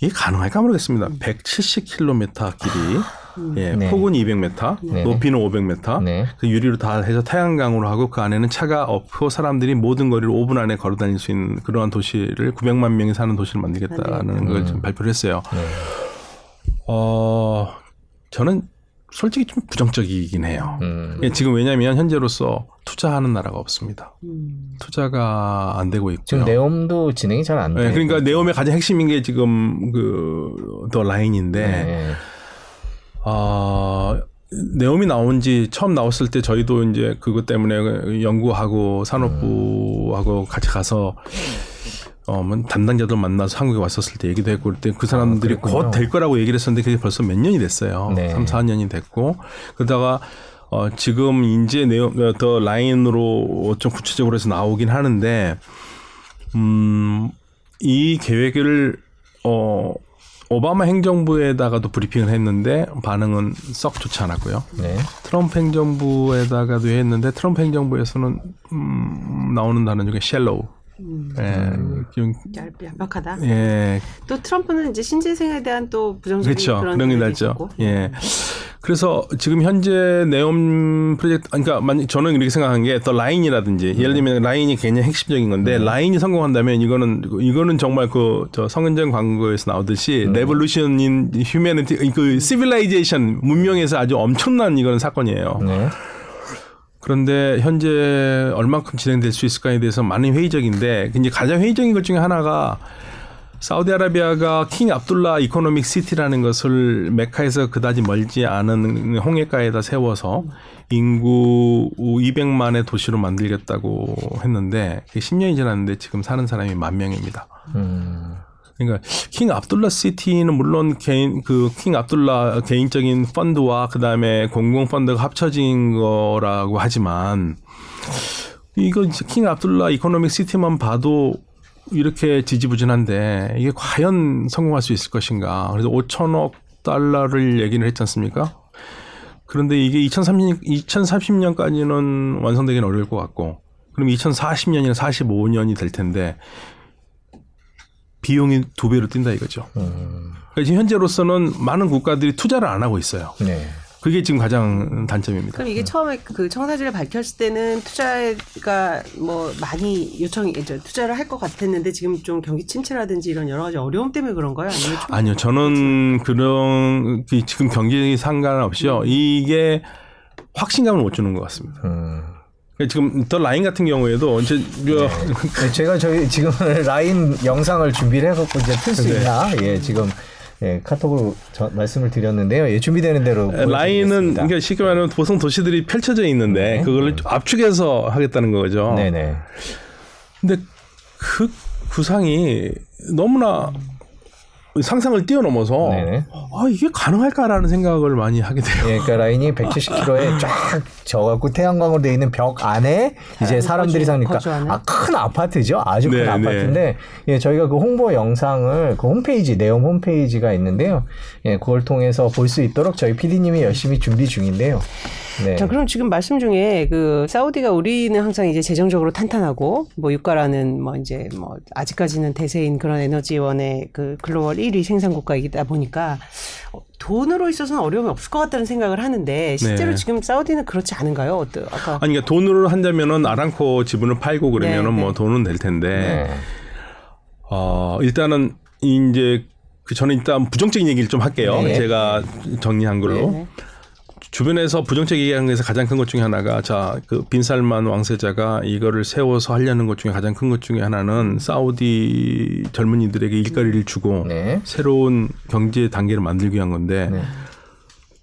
이게 가능할까 모르겠습니다. 170km 길이, 예, 네. 폭은 200m, 네. 높이는 500m. 네. 그 유리로 다 해서 태양광으로 하고 그 안에는 차가 없고 사람들이 모든 거리를 5분 안에 걸어 다닐 수 있는 그러한 도시를 900만 명이 사는 도시를 만들겠다는 걸 지금 발표를 했어요. 네. 어, 저는 솔직히 좀 부정적이긴 해요. 음. 예, 지금 왜냐하면 현재로서 투자하는 나라가 없습니다. 음. 투자가 안 되고 있고요. 지금 네옴도 진행이 잘 안 돼. 네, 그러니까 네옴의 가장 핵심인 게 지금 그 더 라인인데 네. 아 네옴이 나온 지 처음 나왔을 때 저희도 이제 그것 때문에 연구하고 산업부하고 같이 가서 어, 뭐 담당자들 만나서 한국에 왔었을 때 얘기도 했고 그때 그 사람들이 아, 그랬군요. 곧될 거라고 얘기를 했었는데 그게 벌써 몇 년이 됐어요. 네. 삼 3, 4년이 됐고 그러다가 어, 지금 네옴 어, 더 라인으로 좀 구체적으로 해서 나오긴 하는데 음, 이 계획을 어 오바마 행정부에다가도 브리핑을 했는데 반응은 썩 좋지 않았고요. 네. 트럼프 행정부에다가도 했는데 트럼프 행정부에서는 음, 나오는 단어 중에 shallow. 예, 좀, 얇, 얄팍하다. 예, 또 트럼프는 이제 신재생에 대한 또 부정적인 그렇죠. 그런 그런 게 났죠. 예. 그래서 지금 현재 네옴 프로젝트, 그러니까 만- 저는 이렇게 생각한 게 The Line이라든지 예를 들면 라인이 굉장히 핵심적인 건데 라인이 성공한다면 이거는 이거는 정말 그 저 선전 광고에서 나오듯이 revolution in humanity 그 civilization 문명에서 아주 엄청난 이거는 사건이에요. 네. 그런데 현재 얼만큼 진행될 수 있을까에 대해서 많이 회의적인데 이제 가장 회의적인 것 중에 하나가 사우디아라비아가 King Abdullah Economic City라는 것을 메카에서 그다지 멀지 않은 홍해가에다 세워서 인구 200만의 도시로 만들겠다고 했는데 그게 10년이 지났는데 지금 사는 사람이 만 명입니다. 음. 그러니까 King Abdullah City는 물론 개인 그 King Abdullah 개인적인 펀드와 그다음에 공공 펀드가 합쳐진 거라고 하지만 이거 King Abdullah Economic City만 봐도 이렇게 지지부진한데 이게 과연 성공할 수 있을 것인가? 그래서 5천억 달러를 얘기를 했지 않습니까? 그런데 이게 2030, 2030년까지는 완성되기는 어려울 것 같고, 그럼 2040년이나 45년이 될 텐데, 비용이 두 배로 뛴다 이거죠. 음. 그러니까 지금 현재로서는 많은 국가들이 투자를 안 하고 있어요. 네. 그게 지금 가장 단점입니다. 그럼 이게 처음에 그 청사진을 밝혔을 때는 투자가 뭐 많이 요청이 투자를 할 것 같았는데 지금 좀 경기 침체라든지 이런 여러 가지 어려움 때문에 그런 거예요? 아니면 좀 아니요, 저는 그런 그 지금 경기 상관없이요. 이게 확신감을 못 주는 것 같습니다. 음. 지금 더 라인 같은 경우에도 이제 뭐 네, 제가 저희 지금 라인 영상을 준비를 해갖고 이제 틀수 네. 있나? 예, 지금 예, 카톡으로 저, 말씀을 드렸는데요. 예, 준비되는 대로 라인은 보여드리겠습니다. 그러니까 쉽게 말하면 보통 도시들이 펼쳐져 있는데 네. 그걸 압축해서 하겠다는 거죠. 네네. 근데 그 구상이 너무나 상상을 뛰어넘어서 네네. 아 이게 가능할까라는 생각을 많이 하게 돼요. 예, 그러니까 라인이 170km에 쫙 져갖고 태양광으로 돼 있는 벽 안에 이제 사람들이 거주- 사니까? 아, 큰 아파트죠. 아주 큰 네, 아파트인데 예, 저희가 그 홍보 영상을 그 홈페이지 네옴 홈페이지가 있는데요. 예, 그걸 통해서 볼 수 있도록 저희 PD님이 열심히 준비 중인데요. 네. 자, 그럼 지금 말씀 중에 그 사우디가 우리는 항상 이제 재정적으로 탄탄하고 뭐 유가라는 뭐 이제 뭐 아직까지는 대세인 그런 에너지원의 그 글로벌 1위 생산 국가이다 보니까 어, 돈으로 있어서는 어려움이 없을 것 같다는 생각을 하는데 실제로 네. 지금 사우디는 그렇지 않은가요? 어떠 아까 아니 그러니까 돈으로 한다면은 아랑코 지분을 팔고 그러면은 네, 뭐 네. 돈은 될 텐데 네. 어 일단은 이제 그 저는 일단 부정적인 얘기를 좀 할게요. 네. 제가 정리한 걸로. 네. 주변에서 부정적 얘기하는 것에서 가장 큰 것 중에 하나가 자 그 빈살만 왕세자가 이거를 세워서 하려는 것 중에 가장 큰 것 중에 하나는 사우디 젊은이들에게 일거리를 주고 네. 새로운 경제 단계를 만들기 위한 건데 네.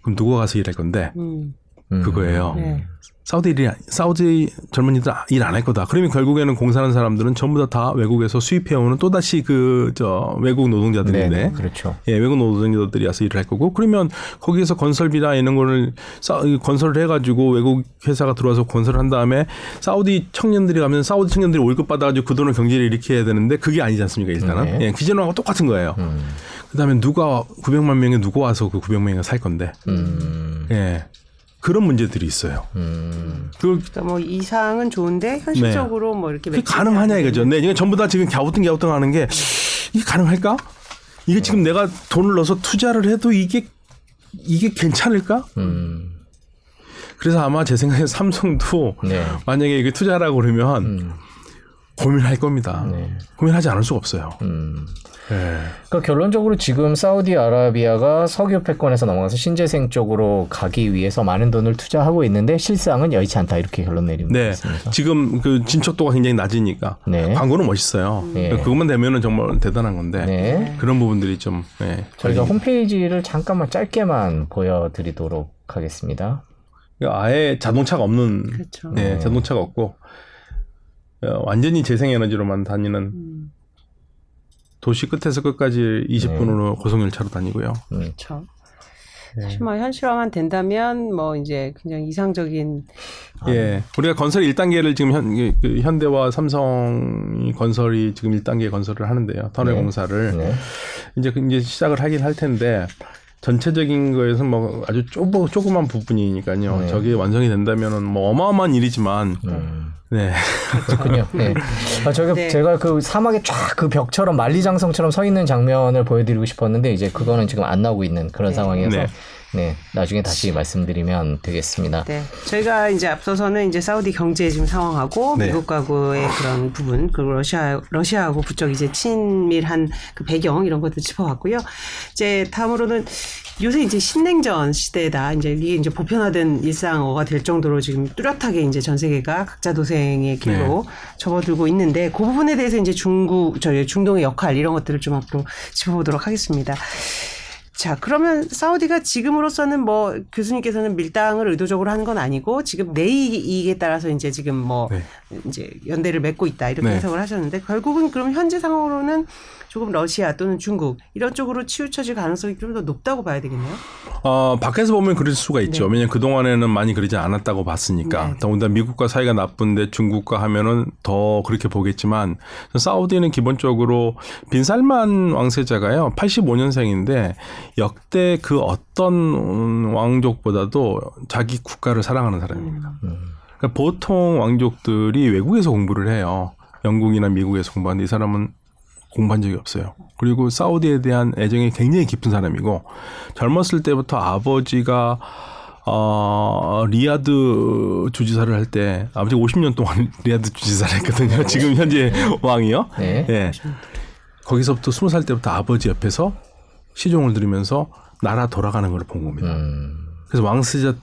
그럼 누가 가서 일할 건데 음. 음. 그거예요. 네. 사우디 일이 사우디 젊은이들 일 안 할 거다. 그러면 결국에는 공사하는 사람들은 전부 다, 다 외국에서 수입해오는 또 다시 그 저 외국 노동자들인데, 네, 그렇죠. 예, 외국 노동자들이 와서 일을 할 거고, 그러면 거기에서 건설비나 이런 거를 사, 건설을 해가지고 외국 회사가 들어와서 건설을 한 다음에 사우디 청년들이 가면 사우디 청년들이 월급 받아가지고 그 돈을 경제를 일으켜야 되는데 그게 아니지 않습니까 일단은 네. 예, 기존하고 똑같은 거예요. 음. 그다음에 누가 900만 명에 누가 와서 그 900명이 살 건데, 음. 예, 그런 문제들이 있어요. 음. 그 그러니까 뭐 이상은 좋은데 현실적으로 뭐 이렇게 그게 가능하냐 안 이거죠. 네, 이게 전부 다 지금 갸우뚱갸우뚱 하는 게 이게 가능할까? 이게 지금 내가 돈을 넣어서 투자를 해도 이게 이게 괜찮을까? 음. 그래서 아마 제 생각에 삼성도 네. 만약에 이게 투자라고 그러면 음. 고민할 겁니다. 네. 고민하지 않을 수가 없어요. 음. 네. 그러니까 결론적으로 지금 사우디아라비아가 석유 패권에서 넘어가서 신재생 쪽으로 가기 위해서 많은 돈을 투자하고 있는데 실상은 여의치 않다 이렇게 결론 내리는 네. 지금 그 진척도가 굉장히 낮으니까 네. 광고는 멋있어요. 네. 그것만 되면은 정말 대단한 건데 네. 그런 부분들이 좀 네, 저희가 홈페이지를 잠깐만 짧게만 보여드리도록 하겠습니다. 아예 자동차가 없는 그렇죠. 네, 자동차가 없고 어, 완전히 재생에너지로만 다니는 음, 도시 끝에서 끝까지 20분으로 고속열차로 다니고요. 음. 그렇죠. 네. 사실 뭐 현실화만 된다면 뭐 이제 굉장히 이상적인 예, 우리가 건설 1단계를 지금 현, 그 현대와 삼성 건설이 지금 1단계 건설을 하는데요. 터널 네. 공사를 네. 이제 그 이제 시작을 하긴 할 텐데 전체적인 거에서 뭐 아주 조금 조그만 부분이니까요. 네. 저게 완성이 된다면은 뭐 어마어마한 일이지만 음. 네. 그렇군요. 네. 아, 저희가 네. 제가 그 사막에 쫙 그 벽처럼 만리장성처럼 서 있는 장면을 보여드리고 싶었는데 이제 그거는 지금 안 나오고 있는 그런 네. 상황이어서 네. 네. 나중에 다시 말씀드리면 되겠습니다. 네. 저희가 이제 앞서서는 이제 사우디 경제 지금 상황하고 네. 미국하고의 그런 부분, 그리고 러시아, 러시아하고 부쩍 이제 친밀한 그 배경 이런 것도 짚어봤고요. 이제 다음으로는 요새 이제 신냉전 시대다. 이제 이게 이제 보편화된 일상어가 될 정도로 지금 뚜렷하게 이제 전 세계가 각자 도생의 길로 접어들고 있는데 그 부분에 대해서 이제 중국, 저희 중동의 역할 이런 것들을 좀 앞으로 짚어보도록 하겠습니다. 자, 그러면 사우디가 지금으로서는 뭐 교수님께서는 밀당을 의도적으로 하는 건 아니고 지금 내 이익에 따라서 이제 지금 뭐 네. 이제 연대를 맺고 있다 이렇게 네. 해석을 하셨는데 결국은 그럼 현재 상황으로는 조금 러시아 또는 중국 이런 쪽으로 치우쳐질 가능성이 좀 더 높다고 봐야 되겠네요. 어, 밖에서 보면 그럴 수가 있죠. 네. 왜냐하면 그 동안에는 많이 그러지 않았다고 봤으니까. 네. 더군다나 미국과 사이가 나쁜데 중국과 하면은 더 그렇게 보겠지만 사우디는 기본적으로 빈살만 왕세자가요. 85년생인데 역대 그 어떤 음, 왕족보다도 자기 국가를 사랑하는 사람입니다. 음. 그러니까 보통 왕족들이 외국에서 공부를 해요. 영국이나 미국에서 공부하는데 이 사람은 공부한 적이 없어요. 그리고 사우디에 대한 애정이 굉장히 깊은 사람이고 젊었을 때부터 아버지가 어, 리야드 주지사를 할 때 아버지 50년 동안 리야드 주지사를 했거든요. 지금 현재 왕이요. 네. 예. 거기서부터 20살 때부터 아버지 옆에서 시종을 들으면서 나라 돌아가는 걸 본 겁니다. 음. 그래서 왕세자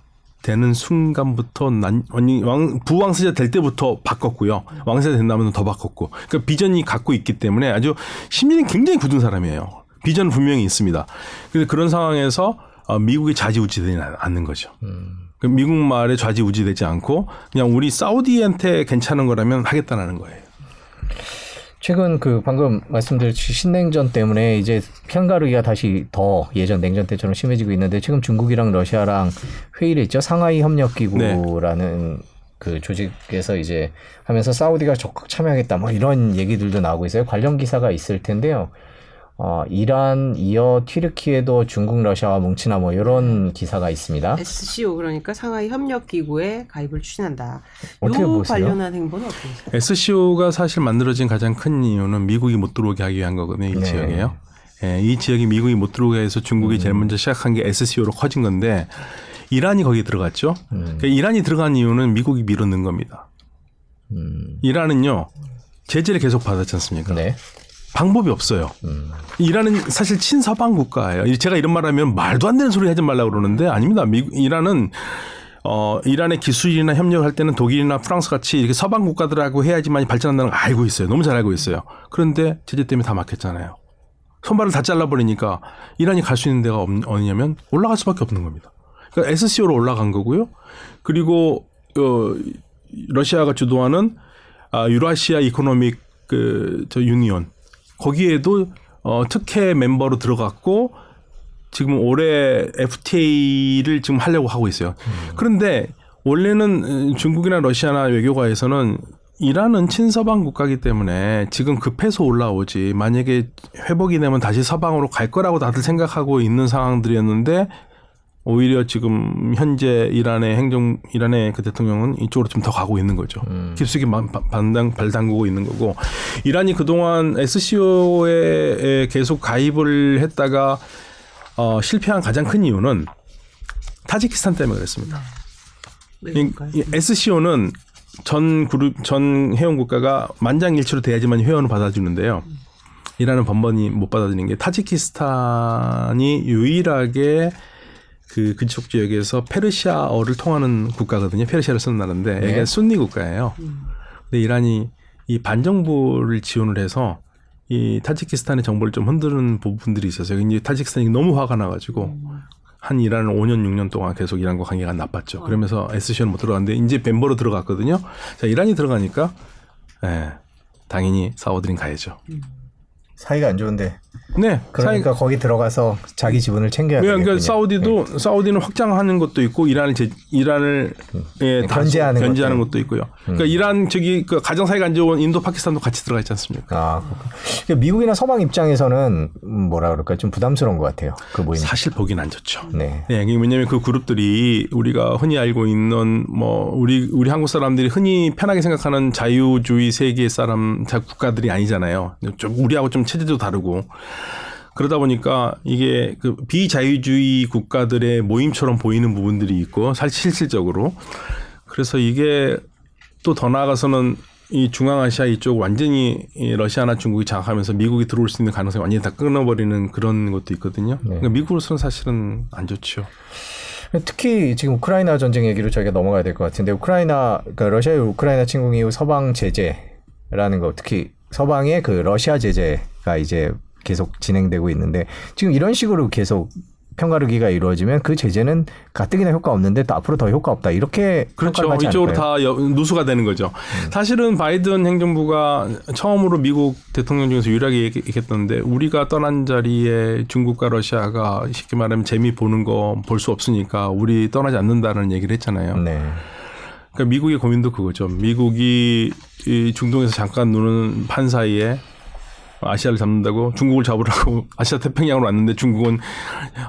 되는 순간부터 난 아니 왕 부왕세자 될 때부터 바꿨고요. 왕세자 된다면 더 바꿨고. 그러니까 비전이 갖고 있기 때문에 아주 심리는 굉장히 굳은 사람이에요. 비전은 분명히 있습니다. 그래서 그런 상황에서 어, 미국이 좌지우지되지 않는 거죠. 음. 그 미국 말에 좌지우지되지 않고 그냥 우리 사우디한테 괜찮은 거라면 하겠다라는 거예요. 최근 그 방금 말씀드렸듯이 신냉전 때문에 이제 편가르기가 다시 더 예전 냉전 때처럼 심해지고 있는데 지금 중국이랑 러시아랑 회의를 했죠. 상하이 협력기구라는 그 조직에서 이제 하면서 사우디가 적극 참여하겠다 뭐 이런 얘기들도 나오고 있어요. 관련 기사가 있을 텐데요. 어, 이란 이어 튀르키에도 중국 러시아와 뭉치나 뭐 이런 기사가 있습니다. SCO 그러니까 상하이 협력 기구에 가입을 추진한다. 어떻게 요 보세요? 관련한 행보는 어떻게 보세요? SCO가 사실 만들어진 가장 큰 이유는 미국이 못 들어오게 하기 위한 거거든요. 이 네. 지역에요. 예, 이 지역이 미국이 못 들어오게 해서 중국이 제일 먼저 시작한 게 SCO로 커진 건데 이란이 거기에 들어갔죠. 음, 그러니까 이란이 들어간 이유는 미국이 밀어넣은 겁니다. 음, 이란은요 제재를 계속 받았지 않습니까? 네. 방법이 없어요. 음, 이란은 사실 친서방 국가예요. 제가 이런 말하면 말도 안 되는 소리 하지 말라고 그러는데 아닙니다. 미, 이란은 어 이란의 기술이나 협력할 때는 독일이나 프랑스 같이 이렇게 서방 국가들하고 해야지만 발전한다는 걸 알고 있어요. 너무 잘 알고 있어요. 그런데 제재 때문에 다 막혔잖아요. 손발을 다 잘라버리니까 이란이 갈 수 있는 데가 없, 어디냐면 올라갈 수밖에 없는 겁니다. 그러니까 SCO로 올라간 거고요. 그리고 어 러시아가 주도하는 아 유라시아 Economic 그저 Union 거기에도 어 특혜 멤버로 들어갔고 지금 올해 FTA를 지금 하려고 하고 있어요. 그런데 원래는 중국이나 러시아나 외교가에서는 이란은 친서방 국가이기 때문에 지금 급해서 올라오지 만약에 회복이 되면 다시 서방으로 갈 거라고 다들 생각하고 있는 상황들이었는데 오히려 지금 현재 이란의 행정 이란의 그 대통령은 이쪽으로 좀 더 가고 있는 거죠. 음. 깊숙이 반당 발 담그고 있는 거고 이란이 그동안 SCO에 계속 가입을 했다가 어, 실패한 가장 큰 이유는 타지키스탄 때문에 그랬습니다. 이 SCO는 전 그룹 전 회원 국가가 만장일치로 돼야지만 회원을 받아주는데요. 이라는 번번이 못 받아들이는 게 타지키스탄이 유일하게 그 그쪽 지역에서 페르시아어를 통하는 국가거든요. 페르시아를 쓰는 나라인데 네. 이게 순니 국가예요. 근데 이란이 이 반정부를 지원을 해서 이 타지키스탄의 정보를 좀 흔드는 부분들이 있어서 이제 타지키스탄이 너무 화가 나가지고 한 이란은 5년 6년 동안 계속 이란과 관계가 나빴죠. 그러면서 SCO는 못 들어갔는데 이제 멤버로 들어갔거든요. 자 이란이 들어가니까 예, 당연히 사우드린 가야죠. 사이가 안 좋은데 네, 그러니까 거기 들어가서 자기 지분을 챙겨야 왜 되겠군요. 그러니까 사우디도 사우디는 확장하는 것도 있고 이란을 제, 이란을 예, 견제하는 견제하는 것도. 것도 있고요. 그러니까 이란 저기 그 가장 사이가 안 좋은 인도 파키스탄도 같이 들어가 있지 않습니까? 아. 그러니까 미국이나 서방 입장에서는 음, 뭐라 그럴까 좀 부담스러운 것 같아요. 그 모임. 사실 보긴 안 좋죠. 네. 네, 왜냐하면 그 그룹들이 우리가 흔히 알고 있는 뭐 우리 우리 한국 사람들이 흔히 편하게 생각하는 자유주의 세계 사람 자 국가들이 아니잖아요. 좀 우리하고 좀 체제도 다르고 그러다 보니까 이게 그 비자유주의 국가들의 모임처럼 보이는 부분들이 있고 사실 실질적으로 그래서 이게 또 더 나아가서는 이 중앙아시아 이쪽 완전히 이 러시아나 중국이 장악하면서 미국이 들어올 수 있는 가능성이 완전히 다 끊어버리는 그런 것도 있거든요. 그러니까 미국으로서는 사실은 안 좋죠. 특히 지금 우크라이나 전쟁 얘기로 저희가 넘어가야 될 것 같은데 우크라이나 그러니까 러시아의 우크라이나 침공 이후 서방 제재라는 거 특히 서방의 그 러시아 제재가 이제 계속 진행되고 있는데 지금 이런 식으로 계속 평가르기가 이루어지면 그 제재는 가뜩이나 효과 없는데 또 앞으로 더 효과 없다 이렇게 그렇죠. 이쪽으로? 다 여- 누수가 되는 거죠. 사실은 바이든 행정부가 처음으로 미국 대통령 중에서 유일하게 얘기- 얘기했던데 우리가 떠난 자리에 중국과 러시아가 쉽게 말하면 재미 보는 거 볼 수 없으니까 우리 떠나지 않는다는 얘기를 했잖아요. 네. 그러니까 미국의 고민도 그거죠. 미국이 이 중동에서 잠깐 누는 판 사이에 아시아를 잡는다고 중국을 잡으라고 아시아 태평양으로 왔는데 중국은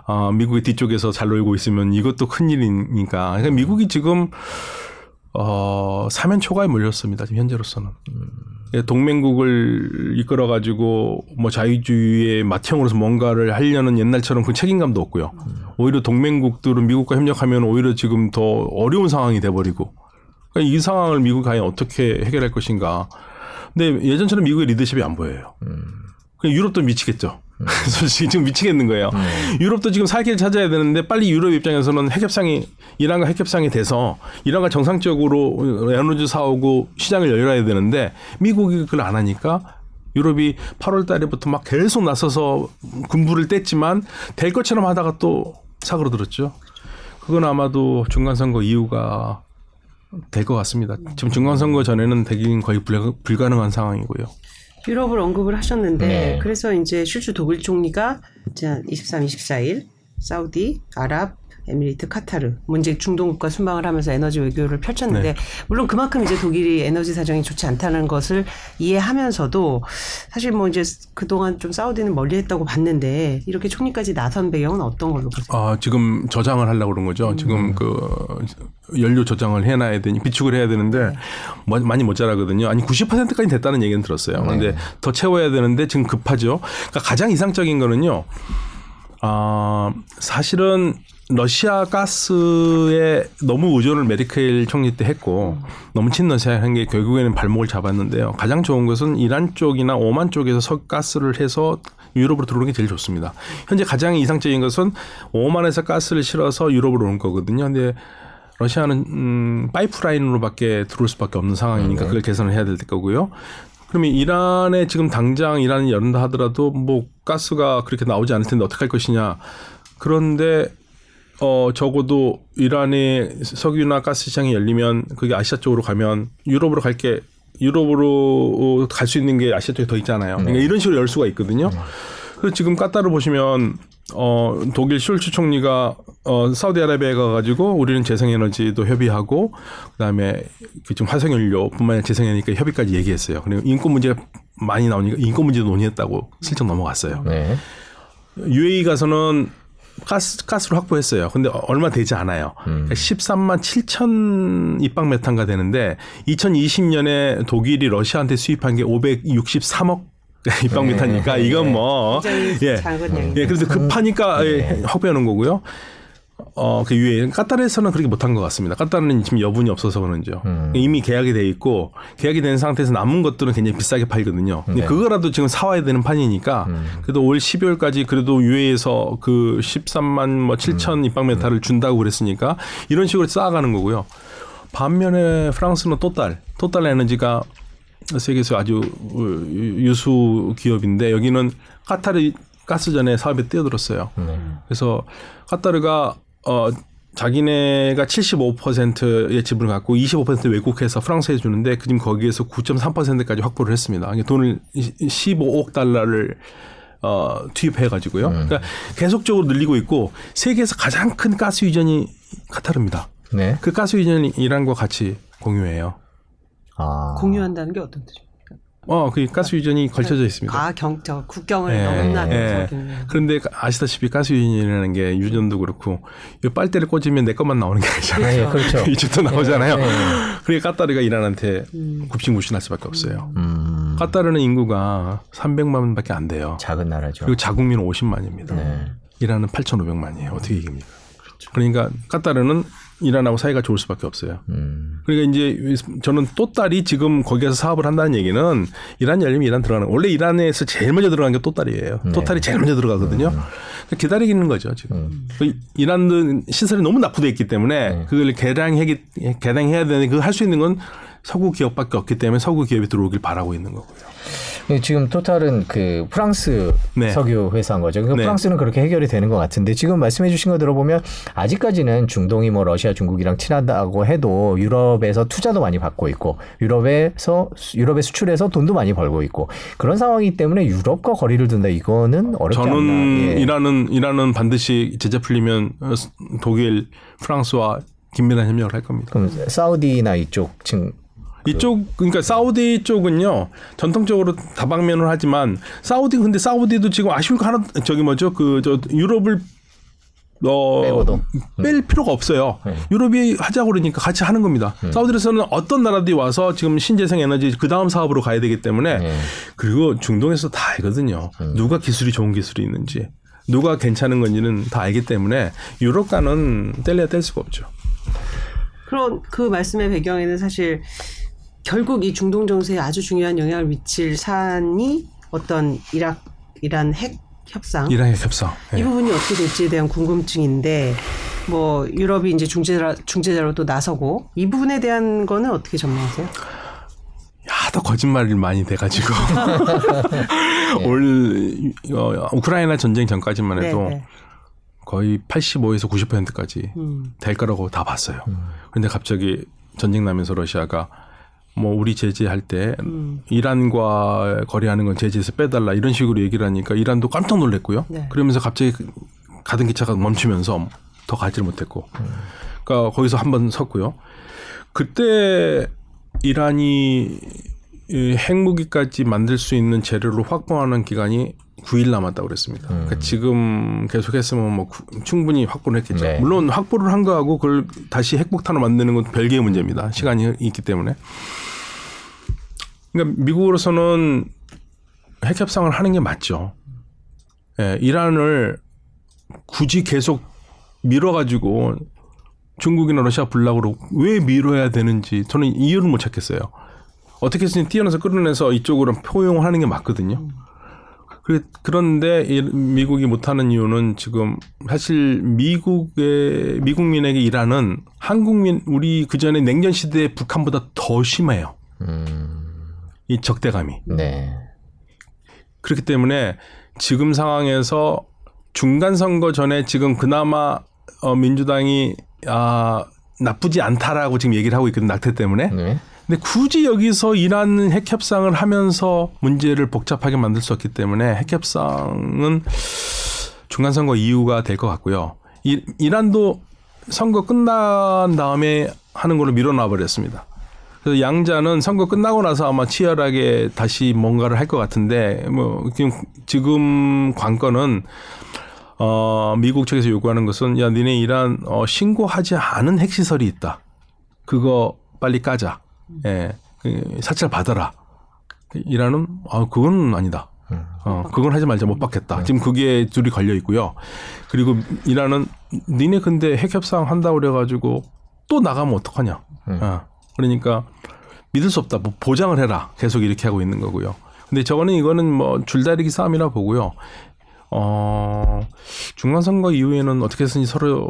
아, 미국의 뒤쪽에서 잘 놀고 있으면 이것도 큰 일이니까. 그러니까 미국이 지금 어, 사면 초과에 몰렸습니다. 지금 현재로서는. 예, 동맹국을 이끌어 가지고 뭐 자유주의의 맏형으로서 뭔가를 하려는 옛날처럼 그 책임감도 없고요. 오히려 동맹국들은 미국과 협력하면 오히려 지금 더 어려운 상황이 돼 버리고 그러니까 이 상황을 미국이 과연 어떻게 해결할 것인가. 근데 예전처럼 미국의 리더십이 안 보여요. 그냥 유럽도 미치겠죠. 솔직히 지금 미치겠는 거예요. 유럽도 지금 살 길을 찾아야 되는데 빨리 유럽 입장에서는 핵협상이 이란과 핵협상이 돼서 이란과 정상적으로 에너지 사오고 시장을 열어야 되는데 미국이 그걸 안 하니까 유럽이 8월 달에부터 막 계속 나서서 군부를 뗐지만 될 것처럼 하다가 또 사그러들었죠. 그건 아마도 중간 선거 이유가 될 것 같습니다. 지금 중간선거 전에는 되긴 거의 불가- 불가능한 상황이고요. 유럽을 언급을 하셨는데 네. 그래서 이제 실주 독일 총리가 이제 23, 24일 사우디, 아랍, 에미리트, 카타르, 문제 중동 국가 순방을 하면서 에너지 외교를 펼쳤는데 네. 물론 그만큼 이제 독일이 에너지 사정이 좋지 않다는 것을 이해하면서도 사실 뭐 이제 그동안 좀 사우디는 멀리했다고 봤는데 이렇게 총리까지 나선 배경은 어떤 걸로 보세요? 아, 지금 저장을 하려고 그런 거죠. 지금 그 연료 저장을 해놔야 되니 비축을 해야 되는데 뭐- 많이 모자라거든요. 아니 90%까지 됐다는 얘기는 들었어요. 그런데 더 채워야 되는데 지금 급하죠. 그러니까 가장 이상적인 거는요. 아, 사실은 러시아 가스에 너무 의존을 메리켈 총리 때 했고 너무 친러시아 한게 결국에는 발목을 잡았는데요. 가장 좋은 것은 이란 쪽이나 오만 쪽에서 석가스를 해서 유럽으로 들어오는 게 제일 좋습니다. 현재 가장 이상적인 것은 오만에서 가스를 실어서 유럽으로 오는 거거든요. 근데 러시아는 음, 파이프라인으로밖에 들어올 수밖에 없는 상황이니까 그걸 개선을 해야 될 거고요. 그러면 이란에 지금 당장 이란이 열린다 하더라도 뭐 가스가 그렇게 나오지 않을 텐데 어떻게 할 것이냐. 그런데 어 적어도 이란의 석유나 가스 시장이 열리면 그게 아시아 쪽으로 가면 유럽으로 갈 게 유럽으로 갈 수 있는 게 아시아 쪽에 더 있잖아요. 그러니까 이런 식으로 열 수가 있거든요. 그래서 지금 까따르 보시면 어 독일 슐츠 총리가 어 사우디아라비아에 가가지고 우리는 재생에너지도 협의하고 그다음에 그 지금 화석연료뿐만 아니라 재생에너지 협의까지 얘기했어요. 그리고 인권 문제가 많이 나오니까 인권 문제도 논의했다고 슬쩍 넘어갔어요. 네. UAE 가서는 가스 가스를 확보했어요. 근데 얼마 되지 않아요. 음. 그러니까 13만 7천 입방 메탄가 되는데 2020년에 독일이 러시아한테 수입한 게 563억 입방 네. 메탄이니까 이건 뭐 굉장히 예. 예, 그래서 급하니까 예, 확보해 놓은 거고요. 어, 그 유에 까타르에서는 그렇게 못한 것 같습니다. 까타르는 지금 여분이 없어서 그런지요. 음. 이미 계약이 돼 있고 계약이 된 상태에서 남은 것들은 굉장히 비싸게 팔거든요. 근데 네. 그거라도 지금 사와야 되는 판이니까 그래도 올 12월까지 그래도 유에에서 그 13만 뭐 7천 입방메타를 준다고 그랬으니까 이런 식으로 쌓아가는 거고요. 반면에 프랑스는 또딸, 또딸 에너지가 세계에서 아주 유수 기업인데 여기는 카타르 가스전에 사업에 뛰어들었어요. 네. 그래서 카타르가 어 자기네가 75%의 지분을 갖고 25% 외국해서 프랑스에 주는데 그 지금 거기에서 9.3%까지 확보를 했습니다. 이게 돈을 15억 달러를 어 투입해 가지고요. 그러니까 계속적으로 늘리고 있고 세계에서 가장 큰 가스 유전이 카타르입니다. 네. 그 가스 유전이 이란과 같이 공유해요. 아. 공유한다는 게 어떤 뜻이죠? 어, 그 가스 유전이 걸쳐져 있습니다. 아, 경, 저 국경을 예, 넘나면서 예. 그런데 아시다시피 가스 유전이라는 게 유전도 그렇고 이 빨대를 꽂으면 내 것만 나오는 게 아니잖아요. 네, 그렇죠. 이쪽도 나오잖아요. 네, 네. 그러니까 까따르가 이란한테 음. 굽신굽신할 수밖에 없어요. 음. 까따르는 인구가 300만밖에 안 돼요. 작은 나라죠. 그리고 자국민은 50만입니다. 네. 이란은 8,500만이에요. 어떻게 이깁니까? 그러니까 까따르는 이란하고 사이가 좋을 수밖에 없어요. 음. 그러니까 이제 저는 또 딸이 지금 거기에서 사업을 한다는 얘기는 이란 열리면 이란 들어가는 원래 이란에서 제일 먼저 들어간 게 또 딸이에요. 네. 또 딸이 제일 먼저 들어가거든요. 음. 그러니까 기다리는 거죠 지금. 그 이란은 시설이 너무 낙후돼 있기 때문에 네. 그걸 개량해 개량해야 되는 그거 할수 있는 건 서구 기업밖에 없기 때문에 서구 기업이 들어오길 바라고 있는 거고요. 지금 토탈은 그 프랑스 네. 석유 회사인 거죠. 그 네. 프랑스는 그렇게 해결이 되는 것 같은데 지금 말씀해 주신 거 들어보면 아직까지는 중동이 뭐 러시아, 중국이랑 친하다고 해도 유럽에서 투자도 많이 받고 있고 유럽에서 유럽에 수출해서 돈도 많이 벌고 있고 그런 상황이기 때문에 유럽과 거리를 둔다 이거는 어렵지 저는 않나. 예. 이란은 이란은 반드시 제재 풀리면 어, 독일, 프랑스와 긴밀한 협력을 할 겁니다. 그럼 사우디나 이쪽 층 이쪽 그러니까 사우디 쪽은요 전통적으로 다방면을 하지만 사우디 근데 사우디도 지금 아쉬운 거 하나 저기 뭐죠 그 저 유럽을 어, 빼고도. 뺄 필요가 없어요. 네. 유럽이 하자고 그러니까 같이 하는 겁니다. 사우디에서는 어떤 나라들이 와서 지금 신재생 에너지 그 다음 사업으로 가야 되기 때문에 네. 그리고 중동에서 다 알거든요. 누가 기술이 좋은 기술이 있는지 누가 괜찮은 건지는 다 알기 때문에 유럽과는 뗄래야 뗄 수가 없죠. 그런 그 말씀의 배경에는 사실 결국 이 중동 정세에 아주 중요한 영향을 미칠 사안이 어떤 이락 이란 핵 협상 이란의 협상. 예. 이 부분이 어떻게 될지에 대한 궁금증인데 뭐 유럽이 이제 중재자 중재자로 또 나서고 이 부분에 대한 거는 어떻게 전망하세요? 하도 거짓말을 많이 돼가지고 올 어, 우크라이나 전쟁 전까지만 해도 네, 네. 거의 85에서 90%까지 음. 될 거라고 다 봤어요. 그런데 갑자기 전쟁 나면서 러시아가 뭐 우리 제재할 때 음. 이란과 거래하는 건 제재에서 빼달라 이런 식으로 얘기를 하니까 이란도 깜짝 놀랐고요. 네. 그러면서 갑자기 그 가던 기차가 멈추면서 더 가지를 못했고, 그러니까 거기서 한 번 섰고요. 그때 이란이 이 핵무기까지 만들 수 있는 재료를 확보하는 기간이 9일 남았다고 그랬습니다. 그러니까 지금 계속했으면 뭐 구- 충분히 확보를 했겠죠. 네. 물론 확보를 한 거하고 그걸 다시 핵폭탄을 만드는 건 별개의 문제입니다. 시간이 있기 때문에. 그러니까 미국으로서는 핵 협상을 하는 게 맞죠. 예, 이란을 굳이 계속 밀어가지고 중국이나 러시아 불락으로 왜 밀어야 되는지 저는 이유를 못 찾겠어요. 어떻게 해서든 뛰어나서 끌어내서 이쪽으로 포용을 하는 게 맞거든요. 그런데 이- 미국이 못하는 이유는 지금 사실 미국의 미국민에게 이란은 한국민 우리 그 전에 냉전 시대 북한보다 더 심해요. 이 적대감이. 네. 그렇기 때문에 지금 상황에서 중간 선거 전에 지금 그나마 어, 민주당이 아 나쁘지 않다라고 지금 얘기를 하고 있거든 낙태 때문에. 네. 근데 굳이 여기서 이란 핵 협상을 하면서 문제를 복잡하게 만들 수 없기 때문에 핵 협상은 중간 선거 이유가 될 것 같고요. 이, 이란도 선거 끝난 다음에 하는 걸로 밀어놔 버렸습니다. 그래서 양자는 선거 끝나고 나서 아마 치열하게 다시 뭔가를 할 것 같은데 뭐 지금 지금 관건은 어 미국 측에서 요구하는 것은 야 니네 이란 어 신고하지 않은 핵시설이 있다. 그거 빨리 까자. 예. 그 사찰 받아라. 이란은 아 그건 아니다. 어 그건 하지 말자 못 받겠다. 지금 그게 둘이 걸려 있고요. 그리고 이란은 니네 근데 핵 협상 한다고 그래가지고 또 나가면 어떡하냐. 어. 그러니까 믿을 수 없다. 뭐 보장을 해라. 계속 이렇게 하고 있는 거고요. 근데 저거는 이거는 뭐 줄다리기 싸움이라 보고요. 어, 중간선거 이후에는 어떻게 해서든지 서로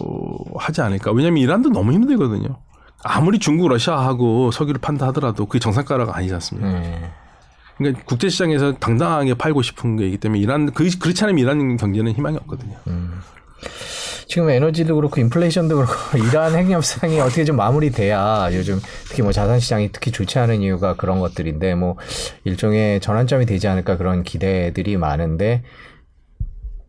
하지 않을까. 왜냐하면 이란도 너무 힘들거든요. 아무리 중국, 러시아하고 석유를 판다 하더라도 그게 정상가라가 아니지 않습니까? 네. 그러니까 국제시장에서 당당하게 팔고 싶은 게이기 때문에 이란, 그, 그렇지 않으면 이란 경제는 희망이 없거든요. 지금 에너지도 그렇고 인플레이션도 그렇고 이러한 핵 협상이 어떻게 좀 마무리돼야 요즘 특히 뭐 자산 시장이 특히 좋지 않은 이유가 그런 것들인데 뭐 일종의 전환점이 되지 않을까 그런 기대들이 많은데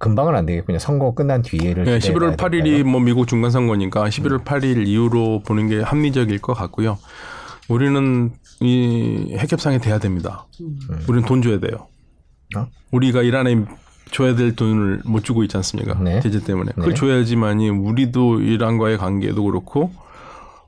금방은 안 되겠군요. 선거 끝난 뒤에를 네, 기대해봐야 11월 8일이 될까요? 뭐 미국 중간 선거니까 11월 8일 이후로 보는 게 합리적일 것 같고요. 우리는 이 핵협상이 돼야 됩니다. 우리는 돈 줘야 돼요. 어? 우리가 이란에 줘야 될 돈을 못 주고 있지 않습니까? 네. 제재 때문에. 그걸 네. 줘야지만이 우리도 이란과의 관계도 그렇고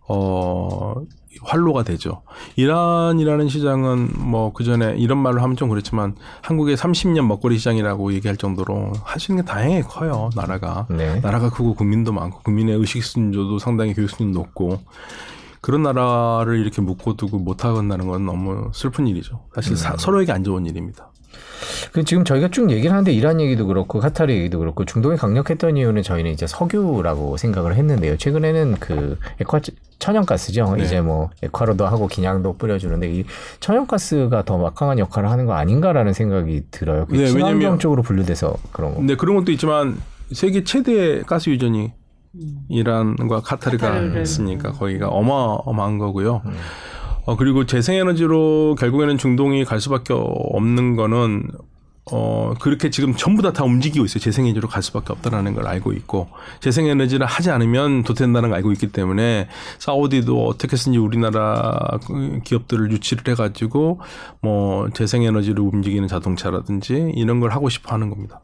어 활로가 되죠. 이란이라는 시장은 뭐 그전에 이런 말로 하면 좀 그렇지만 한국의 30년 먹거리 시장이라고 얘기할 정도로 하시는 게 다행히 커요. 나라가. 네. 나라가 크고 국민도 많고 국민의 의식 수준도 상당히 교육 수준도 높고 그런 나라를 이렇게 묶어두고 못하겠다는 건 너무 슬픈 일이죠. 사실 사- 서로에게 안 좋은 일입니다. 그 지금 저희가 쭉 얘기를 하는데 이란 얘기도 그렇고 카타르 얘기도 그렇고 중동이 강력했던 이유는 저희는 이제 석유라고 생각을 했는데요. 최근에는 그 에콰 천연가스죠. 네. 이제 뭐 에콰로도 하고 기냥도 뿌려주는데 이 천연가스가 더 막강한 역할을 하는 거 아닌가라는 생각이 들어요. 그 네, 친환경 왜냐면- 쪽으로 분류돼서 그런 거. 근데 그런 것도 있지만 세계 최대 가스 유전이 이란과 카타르가. 있으니까 거기가 어마어마한 거고요. 어, 그리고 재생에너지로 결국에는 중동이 갈 수밖에 없는 거는 어, 그렇게 지금 전부 다 다 움직이고 있어요. 재생에너지로 갈 수밖에 없다라는 걸 알고 있고, 재생에너지를 하지 않으면 도태된다는 걸 알고 있기 때문에, 사우디도 어떻게 든지 우리나라 기업들을 유치를 해가지고, 뭐, 재생에너지를 움직이는 자동차라든지, 이런 걸 하고 싶어 하는 겁니다.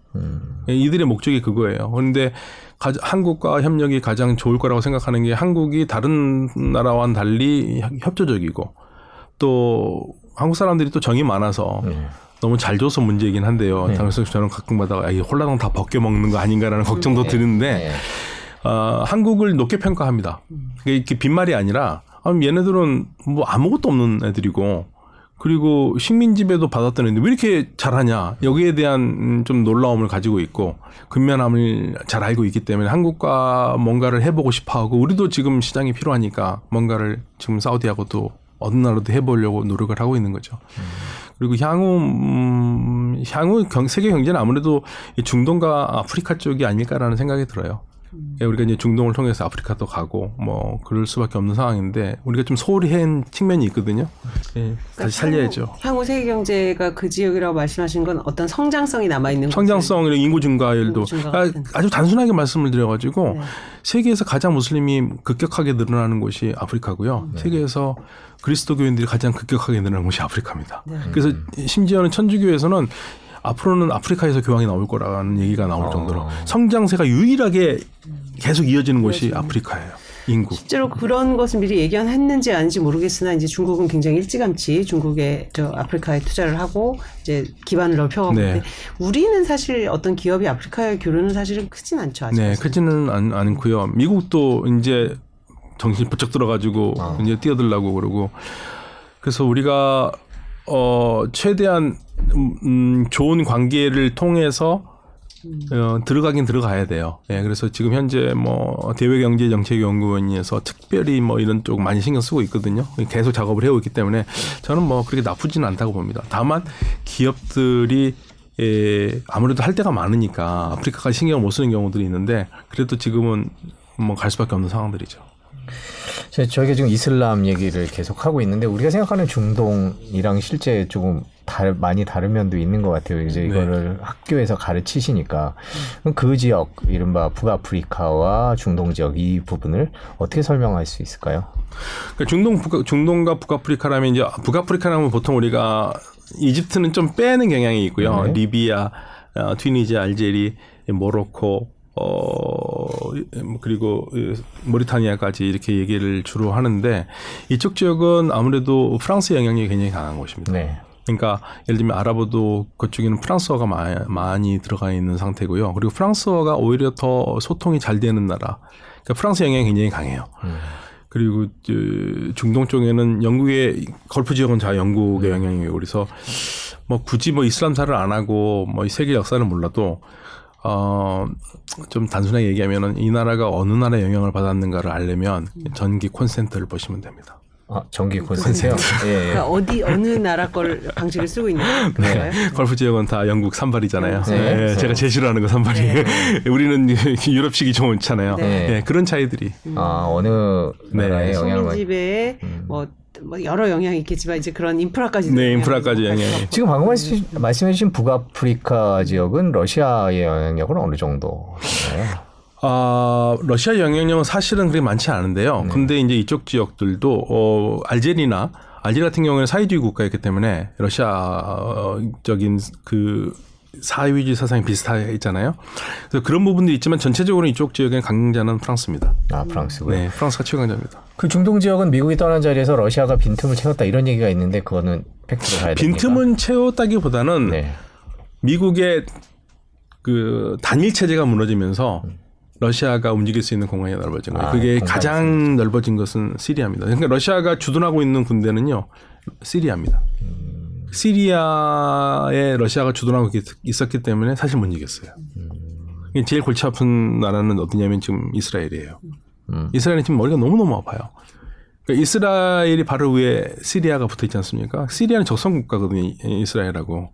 예, 이들의 목적이 그거예요. 그런데 가- 한국과 협력이 가장 좋을 거라고 생각하는 게 한국이 다른 나라와는 달리 협조적이고, 또 한국 사람들이 또 정이 많아서 네. 너무 잘 줘서 문제이긴 한데요. 그래서 저는 가끔가다가 이 홀라당 다 벗겨 먹는 거 아닌가라는 걱정도 드는데 네. 어, 한국을 높게 평가합니다. 그게 이렇게 빈말이 아니라 아, 얘네들은 뭐 아무것도 없는 애들이고 그리고 식민지배도 받았던 애들 왜 이렇게 잘하냐 여기에 대한 음, 좀 놀라움을 가지고 있고 근면함을 잘 알고 있기 때문에 한국과 뭔가를 해보고 싶어하고 우리도 지금 시장이 필요하니까 뭔가를 지금 사우디하고도 어느 나라도 해보려고 노력을 하고 있는 거죠. 그리고 향후 음, 향후 경, 세계 경제는 아무래도 이 중동과 아프리카 쪽이 아닐까라는 생각이 들어요. 예, 우리가 이제 중동을 통해서 아프리카도 가고 뭐 그럴 수밖에 없는 상황인데 우리가 좀 소홀히 한 측면이 있거든요. 예, 다시 살려야죠. 향후, 향후 세계 경제가 그 지역이라고 말씀하신 건 어떤 성장성이 남아 있는 성장성, 이런 인구 증가율도 인구 증가 아. 아주 단순하게 말씀을 드려가지고 네. 세계에서 가장 무슬림이 급격하게 늘어나는 곳이 아프리카고요. 세계에서 그리스도교인들이 가장 급격하게 늘어나는 곳이 아프리카입니다. 네. 그래서 심지어는 천주교에서는 앞으로는 아프리카에서 교황이 나올 거라는 얘기가 나올 정도로 성장세가 유일하게 계속 이어지는 곳이 아프리카예요. 인구. 실제로 그런 것을 미리 예견했는지 아닌지 모르겠으나 이제 중국은 굉장히 일찌감치 중국에 저 아프리카에 투자를 하고 이제 기반을 넓혀가고 네. 있는데 우리는 사실 어떤 기업이 아프리카에 교류는 사실은 크진 않죠 아직. 네, 크지는 않, 않고요. 미국도 이제 정신이 부쩍 들어가지고 이제 뛰어들라고 그러고 그래서 우리가 어 최대한 음, 음, 좋은 관계를 통해서 어, 들어가긴 들어가야 돼요. 예, 그래서 지금 현재 뭐 대외경제정책연구원에서 특별히 뭐 이런 쪽 많이 신경 쓰고 있거든요. 계속 작업을 해오고 있기 때문에 저는 뭐 그렇게 나쁘지는 않다고 봅니다. 다만 기업들이 예, 아무래도 할 때가 많으니까 아프리카까지 신경을 못 쓰는 경우들이 있는데 그래도 지금은 뭐 갈 수밖에 없는 상황들이죠. 저- 저희가 지금 이슬람 얘기를 계속 하고 있는데 우리가 생각하는 중동이랑 실제 조금 다르, 많이 다른 면도 있는 것 같아요. 이제 이거를 학교에서 가르치시니까 그 지역, 이른바 북아프리카와 중동 지역 이 부분을 어떻게 설명할 수 있을까요? 그러니까 중동 북아, 중동과 북아프리카라면 이제 북아프리카라면 보통 우리가 이집트는 좀 빼는 경향이 있고요. 네. 리비아, 어, 튀니지, 알제리, 모로코, 어 그리고 모리타니아까지 이렇게 얘기를 주로 하는데 이쪽 지역은 아무래도 프랑스 영향력이 굉장히 강한 곳입니다. 네. 그러니까 예를 들면 아랍어도 그쪽에는 프랑스어가 마- 많이 들어가 있는 상태고요. 그리고 프랑스어가 오히려 더 소통이 잘 되는 나라. 그러니까 프랑스 영향이 굉장히 강해요. 그리고 그 중동 쪽에는 영국의 걸프 지역은 다 영국의 영향이에요. 그래서 뭐 굳이 뭐 이슬람사를 안 하고 뭐 이 세계 역사를 몰라도 어 좀 단순하게 얘기하면은 이 나라가 어느 나라의 영향을 받았는가를 알려면 전기 콘센트를 보시면 됩니다. 아, 전기 콘센트요? 예, 예. 그러니까 어디 어느 나라 걸 방식을 쓰고 있는 거예요? 걸프 지역은 다 영국 삼발이잖아요. 네. 예, 네. 제가 제일 싫어하는 거 삼발이에요. 우리는 유럽식이 좋잖아요. 네. 예, 그런 차이들이. 아, 어느 네. 나라의 영향을 받 식민지배에 뭐, 뭐 여러 영향이 있겠지만 이제 그런 인프라까지 네, 인프라까지 영향이. 지금 방금 말씀, 말씀해주신 북아프리카 지역은 러시아의 영향력은 어느 정도인가요? 아, 러시아 영향력은 사실은 그렇게 많지 않은데요. 네. 근데 이제 이쪽 지역들도 어, 알제리나 알제리 같은 경우에는 사회주의 국가였기 때문에 러시아적인 그 사회주의 사상이 비슷했잖아요. 그래서 그런 부분도 있지만 전체적으로 이쪽 지역의 강자는 프랑스입니다. 아, 프랑스고요. 네, 프랑스가 최강자입니다. 그 중동 지역은 미국이 떠난 자리에서 러시아가 빈틈을 채웠다 이런 얘기가 있는데 그거는 팩트로 가야 됩니까? 빈틈은 채웠다기보다는 네. 미국의 그 단일 체제가 무너지면서 러시아가 움직일 수 있는 공간이 넓어진 거예요. 아, 그게 가장 넓어진 것은 시리아입니다. 그러니까 러시아가 주둔하고 있는 군대는요, 시리아입니다. 시리아에 러시아가 주둔하고 있- 있었기 때문에 사실 못 이겼어요. 이게 제일 골치 아픈 나라는 어디냐면 지금 이스라엘이에요. 음. 이스라엘은 지금 머리가 너무너무 아파요. 그러니까 이스라엘이 바로 위에 시리아가 붙어 있지 않습니까? 시리아는 적성 국가거든요, 이- 이스라엘하고.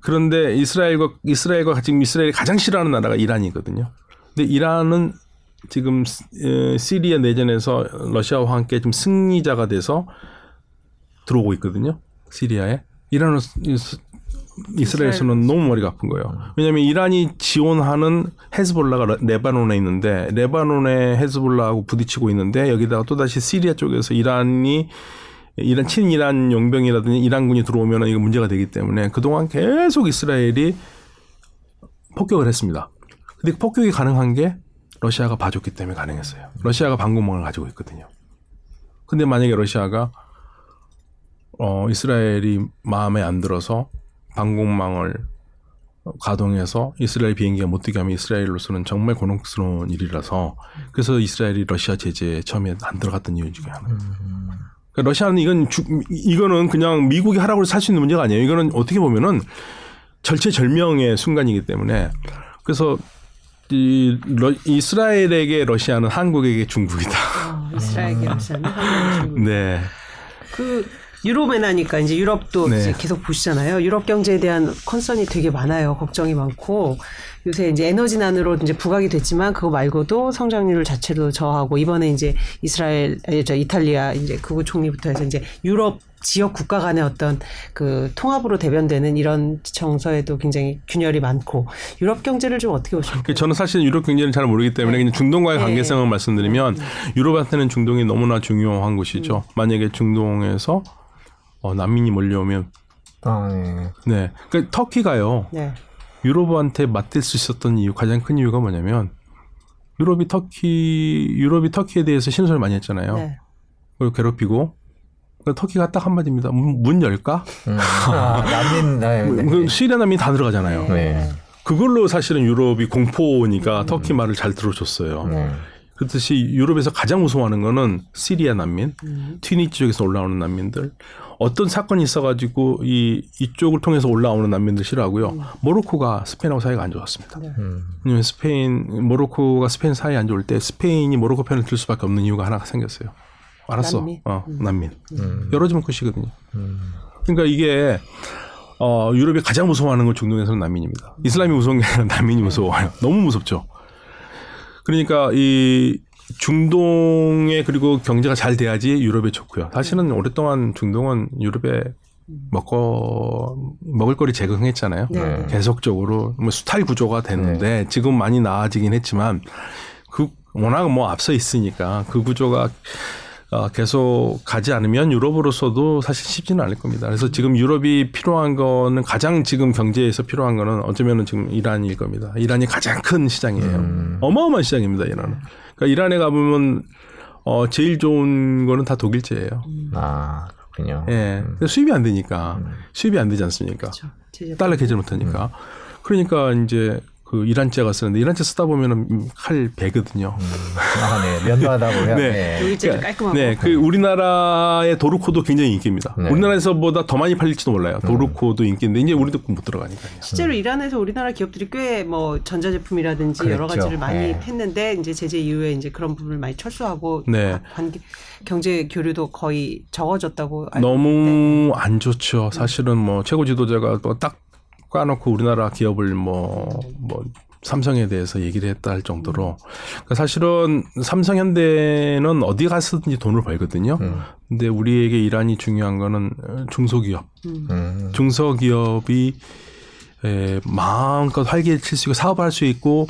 그런데 이스라엘과 이스라엘과 지금 이스라엘이 가장 싫어하는 나라가 이란이거든요. 근데 이란은 지금 시- 시리아 내전에서 러시아와 함께 좀 승리자가 돼서 들어오고 있거든요. 시리아에. 이란은 이스- 이스라엘에서는 너무 머리가 아픈 거예요. 왜냐하면 이란이 지원하는 헤즈볼라가 러- 레바논에 있는데 레바논의 헤즈볼라하고 부딪히고 있는데 여기다가 또 다시 시리아 쪽에서 이란이 이란 친이란 용병이라든지 이란군이 들어오면 이거 문제가 되기 때문에 그동안 계속 이스라엘이 폭격을 했습니다. 근데 그 폭격이 가능한 게 러시아가 봐줬기 때문에 가능했어요. 러시아가 방공망을 가지고 있거든요. 근데 만약에 러시아가 어 이스라엘이 마음에 안 들어서 방공망을 가동해서 이스라엘 비행기가 못 뛰게 하면 이스라엘로서는 정말 곤혹스러운 일이라서 그래서 이스라엘이 러시아 제재에 처음에 안 들어갔던 이유 중에 하나. 그러니까 러시아는 이건 주, 이거는 그냥 미국이 하라고 해서 살 수 있는 문제가 아니에요. 이거는 어떻게 보면은 절체절명의 순간이기 때문에 그래서 이 러, 이스라엘에게 러시아는 한국에게 중국이다. 어, 이스라엘과 러시아는 한국 중국. 네. 그 유럽에 나니까 이제 유럽도 네. 이제 계속 보시잖아요. 유럽 경제에 대한 컨선이 되게 많아요. 걱정이 많고 요새 이제 에너지난으로 이제 부각이 됐지만 그거 말고도 성장률 자체도 저하고 이번에 이제 이스라엘, 저 이탈리아 이제 극우 총리부터 해서 이제 유럽 지역 국가 간의 어떤 그 통합으로 대변되는 이런 정서에도 굉장히 균열이 많고 유럽 경제를 좀 어떻게 보십니까? 그 저는 사실 유럽 경제를 잘 모르기 때문에 그냥 중동과의 네. 관계성을 말씀드리면 유럽한테는 중동이 너무나 중요한 곳이죠. 만약에 중동에서 어, 난민이 몰려오면 아, 네. 네. 그러니까 터키가요. 네. 유럽한테 맞댈 수 있었던 이유 가장 큰 이유가 뭐냐면 유럽이 터키 유럽이 터키에 대해서 신소를 많이 했잖아요. 네. 그리고 괴롭히고 그러니까 터키가 딱 한마디입니다. 문, 문 열까? 음. 아, 난민, 네, 네. 그 시리아 난민 다 들어가잖아요. 네. 그걸로 사실은 유럽이 공포니까 터키 말을 잘 들어줬어요. 네. 그렇듯이 유럽에서 가장 무서워하는 거는 시리아 난민, 튀니지 쪽에서 올라오는 난민들. 어떤 사건이 있어가지고 이 이쪽을 통해서 올라오는 난민들 싫어하고요. 모로코가 스페인하고 사이가 안 좋았습니다. 음. 왜냐면 스페인, 모로코가 스페인 사이 안 좋을 때 스페인이 모로코 편을 들 수밖에 없는 이유가 하나가 생겼어요. 알았어. 난민? 어, 난민. 음. 열어주면 끝이거든요. 음. 그러니까 이게 어, 유럽이 가장 무서워하는 건 중동에서는 난민입니다. 이슬람이 무서운 게 아니라 난민이 무서워요. 너무 무섭죠. 그러니까 이 중동에 그리고 경제가 잘 돼야지 유럽에 좋고요. 사실은 오랫동안 중동은 유럽에 먹고 먹을 거리 제공했잖아요. 네. 계속적으로 뭐 수탈 구조가 됐는데 지금 많이 나아지긴 했지만 그 워낙 뭐 앞서 있으니까 그 구조가 어, 계속 가지 않으면 유럽으로서도 사실 쉽지는 않을 겁니다. 그래서 지금 유럽이 필요한 거는 가장 지금 경제에서 필요한 거는 어쩌면은 지금 이란일 겁니다. 이란이 가장 큰 시장이에요. 어마어마한 시장입니다. 이란은. 그러니까 이란에 가보면 어, 제일 좋은 거는 다 독일제예요. 아 그렇군요. 예. 근데 수입이 안 되니까 수입이 안 되지 않습니까? 그렇죠. 제재 달러 계절 못하니까. 그러니까 이제 그 이란제가 쓰는데 이란제 쓰다 보면은 칼 배거든요. 아, 네. 면도하다 보면 네. 네. 독일제도 깔끔하고 네, 그 우리나라의 도르코도 굉장히 인기입니다. 네. 우리나라에서보다 더 많이 팔릴지도 몰라요. 도르코도 인기인데 이제 우리도 못 들어가니까요. 실제로 이란에서 우리나라 기업들이 꽤 뭐 전자제품이라든지 여러 그랬죠. 가지를 많이 네. 했는데 이제 제재 이후에 이제 그런 부분을 많이 철수하고 네. 관계 경제 교류도 거의 적어졌다고 알고 있는데 너무 안 좋죠. 사실은 뭐 최고 지도자가 또딱 까놓고 우리나라 기업을 뭐, 뭐, 삼성에 대해서 얘기를 했다 할 정도로. 그러니까 사실은 삼성 현대는 어디 갔든지 돈을 벌거든요. 음. 근데 우리에게 이란이 중요한 거는 중소기업. 음. 중소기업이 에, 마음껏 활기를 칠 수 있고 사업을 할수 있고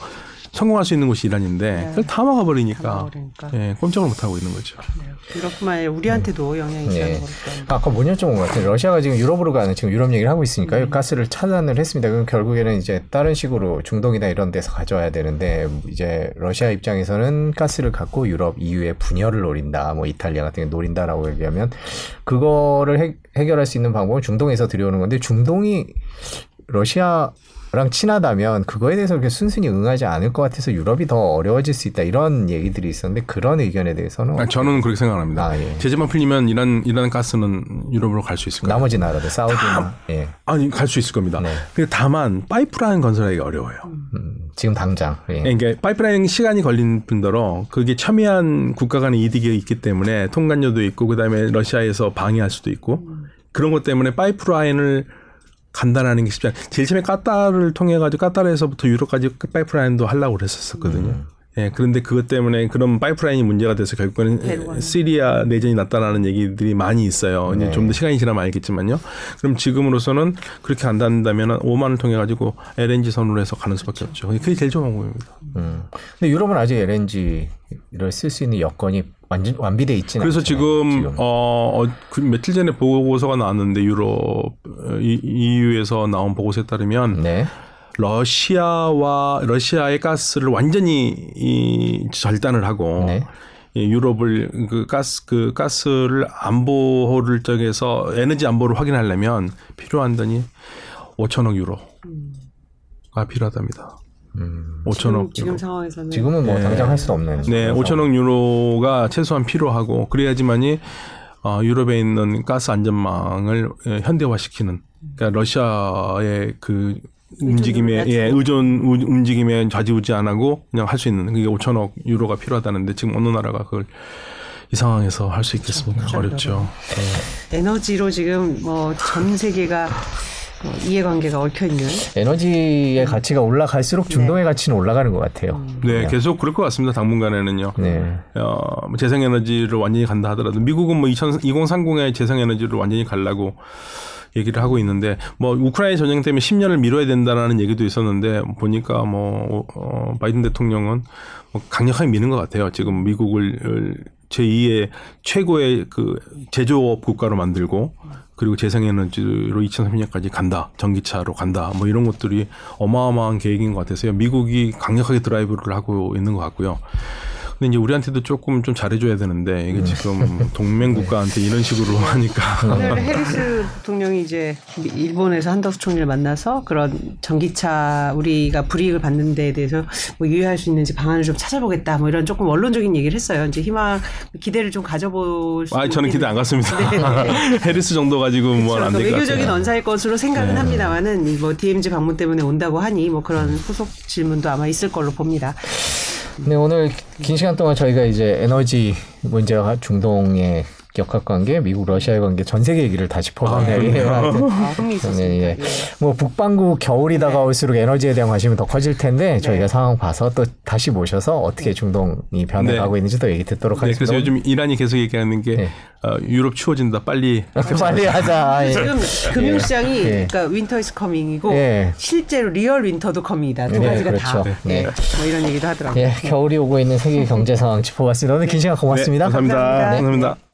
성공할 수 있는 곳이 이란인데 네. 그걸 다 막아버리니까 막아버리니까. 예, 꼼짝을 못 하고 있는 거죠. 네. 그렇뿐만 아니라 우리한테도 영향이 있다는 네. 거로 아까 뭐 여쭤본 것 같아요. 러시아가 지금 유럽으로 가는 지금 유럽 얘기를 하고 있으니까요. 음. 가스를 차단을 했습니다. 그럼 결국에는 이제 다른 식으로 중동이나 이런 데서 가져와야 되는데 이제 러시아 입장에서는 가스를 갖고 유럽 EU의 분열을 노린다. 뭐 이탈리아 같은 게 노린다라고 얘기하면 그거를 해, 해결할 수 있는 방법은 중동에서 들여오는 건데 중동이 러시아 랑 친하다면 그거에 대해서 그렇게 순순히 응하지 않을 것 같아서 유럽이 더 어려워질 수 있다 이런 얘기들이 있었는데 그런 의견에 대해서는 아, 저는 그렇게 생각합니다. 아, 예. 제재만 풀리면 이란 이란 가스는 유럽으로 갈 수 있을 거예요. 나머지 나라들 사우디나 예. 아니 갈 수 있을 겁니다. 네. 근데 다만 파이프라인 건설하기 어려워요. 음, 지금 당장 예. 그러니까 파이프라인 시간이 걸린 분더러 그게 첨예한 국가 간의 이득이 있기 때문에 통관료도 있고 그다음에 러시아에서 방해할 수도 있고 그런 것 때문에 파이프라인을 간단하는 게 쉽지 않아요. 제일 처음에 까따르를 통해 가지고 까따르에서부터 유럽까지 파이프라인도 하려고 그랬었거든요. 예, 그런데 그것 때문에 그런 파이프라인이 문제가 돼서 결국에는 배로가. 시리아 내전이 났다라는 얘기들이 많이 있어요. 이제 네. 좀더 시간이 지나면 알겠지만요. 그럼 지금으로서는 그렇게 안 된다면 오만을 통해 가지고 LNG 선으로 해서 가는 수밖에 없죠. 그게 제일 좋은 방법입니다. 음. 근데 유럽은 아직 LNG를 쓸 수 있는 여건이 완전 완비돼 있지는 그래서 않잖아요, 지금 어, 어, 그 며칠 전에 보고서가 나왔는데 유럽 EU에서 나온 보고서에 따르면 네. 러시아와 러시아의 가스를 완전히 이 절단을 하고 네. 이 유럽을 그 가스 그 가스를 안보를 쪽에서 에너지 안보를 확인하려면 필요한 돈이 5천억 유로가 필요하답니다. 음. 5천억 지금. 지금 상황에서는 지금은 뭐 네. 당장 할 수 없는 네, 상황에서. 5천억 유로가 최소한 필요하고 그래야지만이 어, 유럽에 있는 가스 안전망을 예, 현대화시키는 그러니까 러시아의 그 움직임에. 예, 의존 우- 움직임에 좌지우지 안 하고 그냥 할 수 있는 그게 5천억 유로가 필요하다는데 지금 어느 나라가 그걸 이 상황에서 할 수 있겠습니까? 그렇죠. 어렵죠. 에너지로 지금 뭐 전 세계가 뭐 이해관계가 얽혀 있는 에너지의 가치가 올라갈수록 중동의 가치는 올라가는 것 같아요. 네, 계속 그럴 것 같습니다. 당분간에는요. 네. 어, 뭐 재생에너지를 완전히 간다 하더라도 미국은 뭐 2000, 2030에 재생에너지를 완전히 가려고 얘기를 하고 있는데 뭐 우크라이나 전쟁 때문에 10년을 미뤄야 된다라는 얘기도 있었는데 보니까 뭐 어, 바이든 대통령은 뭐 강력하게 미는 것 같아요. 지금 미국을 제2의 최고의 그 제조업 국가로 만들고 그리고 재생에너지로 2030년까지 간다. 전기차로 간다. 뭐 이런 것들이 어마어마한 계획인 것 같아서요. 미국이 강력하게 드라이브를 하고 있는 것 같고요. 근데 이제 우리한테도 조금 좀 잘해줘야 되는데 이게 지금 동맹 국가한테 이런 식으로 하니까 오늘 해리스 대통령이 이제 일본에서 한덕수 총리를 만나서 그런 전기차 우리가 불이익을 받는 데에 대해서 뭐 유의할 수 있는지 방안을 좀 찾아보겠다 뭐 이런 조금 원론적인 얘기를 했어요. 이제 희망 기대를 좀 가져볼 수아 저는 기대 안 갔습니다. 네, 네. 해리스 정도 가지고 뭐안 그렇죠. 될것 외교적인 같아요. 언사일 것으로 생각은 네. 합니다만은 이뭐 DMZ 방문 때문에 온다고 하니 뭐 그런 후속 질문도 아마 있을 걸로 봅니다. 네, 오늘 긴 시간 동안 저희가 이제 에너지 문제와 중동의 역학 관계, 미국 러시아의 관계, 전 세계 얘기를 다 짚어보는 얘기예요. 하여튼. 아, 흥미있었습니다. 네, 예. 예. 뭐 북반구 겨울이 다가올수록 에너지에 대한 관심이 더 커질 텐데 저희가 상황 봐서 또 다시 모셔서 어떻게 중동이 변해가고 네. 있는지 또 얘기 듣도록 네, 하겠습니다. 그래서 요즘 이란이 계속 얘기하는 게 네. 어, 유럽 추워진다 빨리 빨리 하자. 예. 지금 금융시장이 예. 그러니까 winter is coming이고 예. 실제로 real winter도 coming이다. 두 네, 가지가 그렇죠. 다. 네. 네. 뭐 이런 얘기도 하더라고요. 예, 겨울이 오고 있는 세계 경제 상황 짚어봤습니다. 오늘 긴 시간 고맙습니다. 네, 감사합니다. 감사합니다. 감사합니다.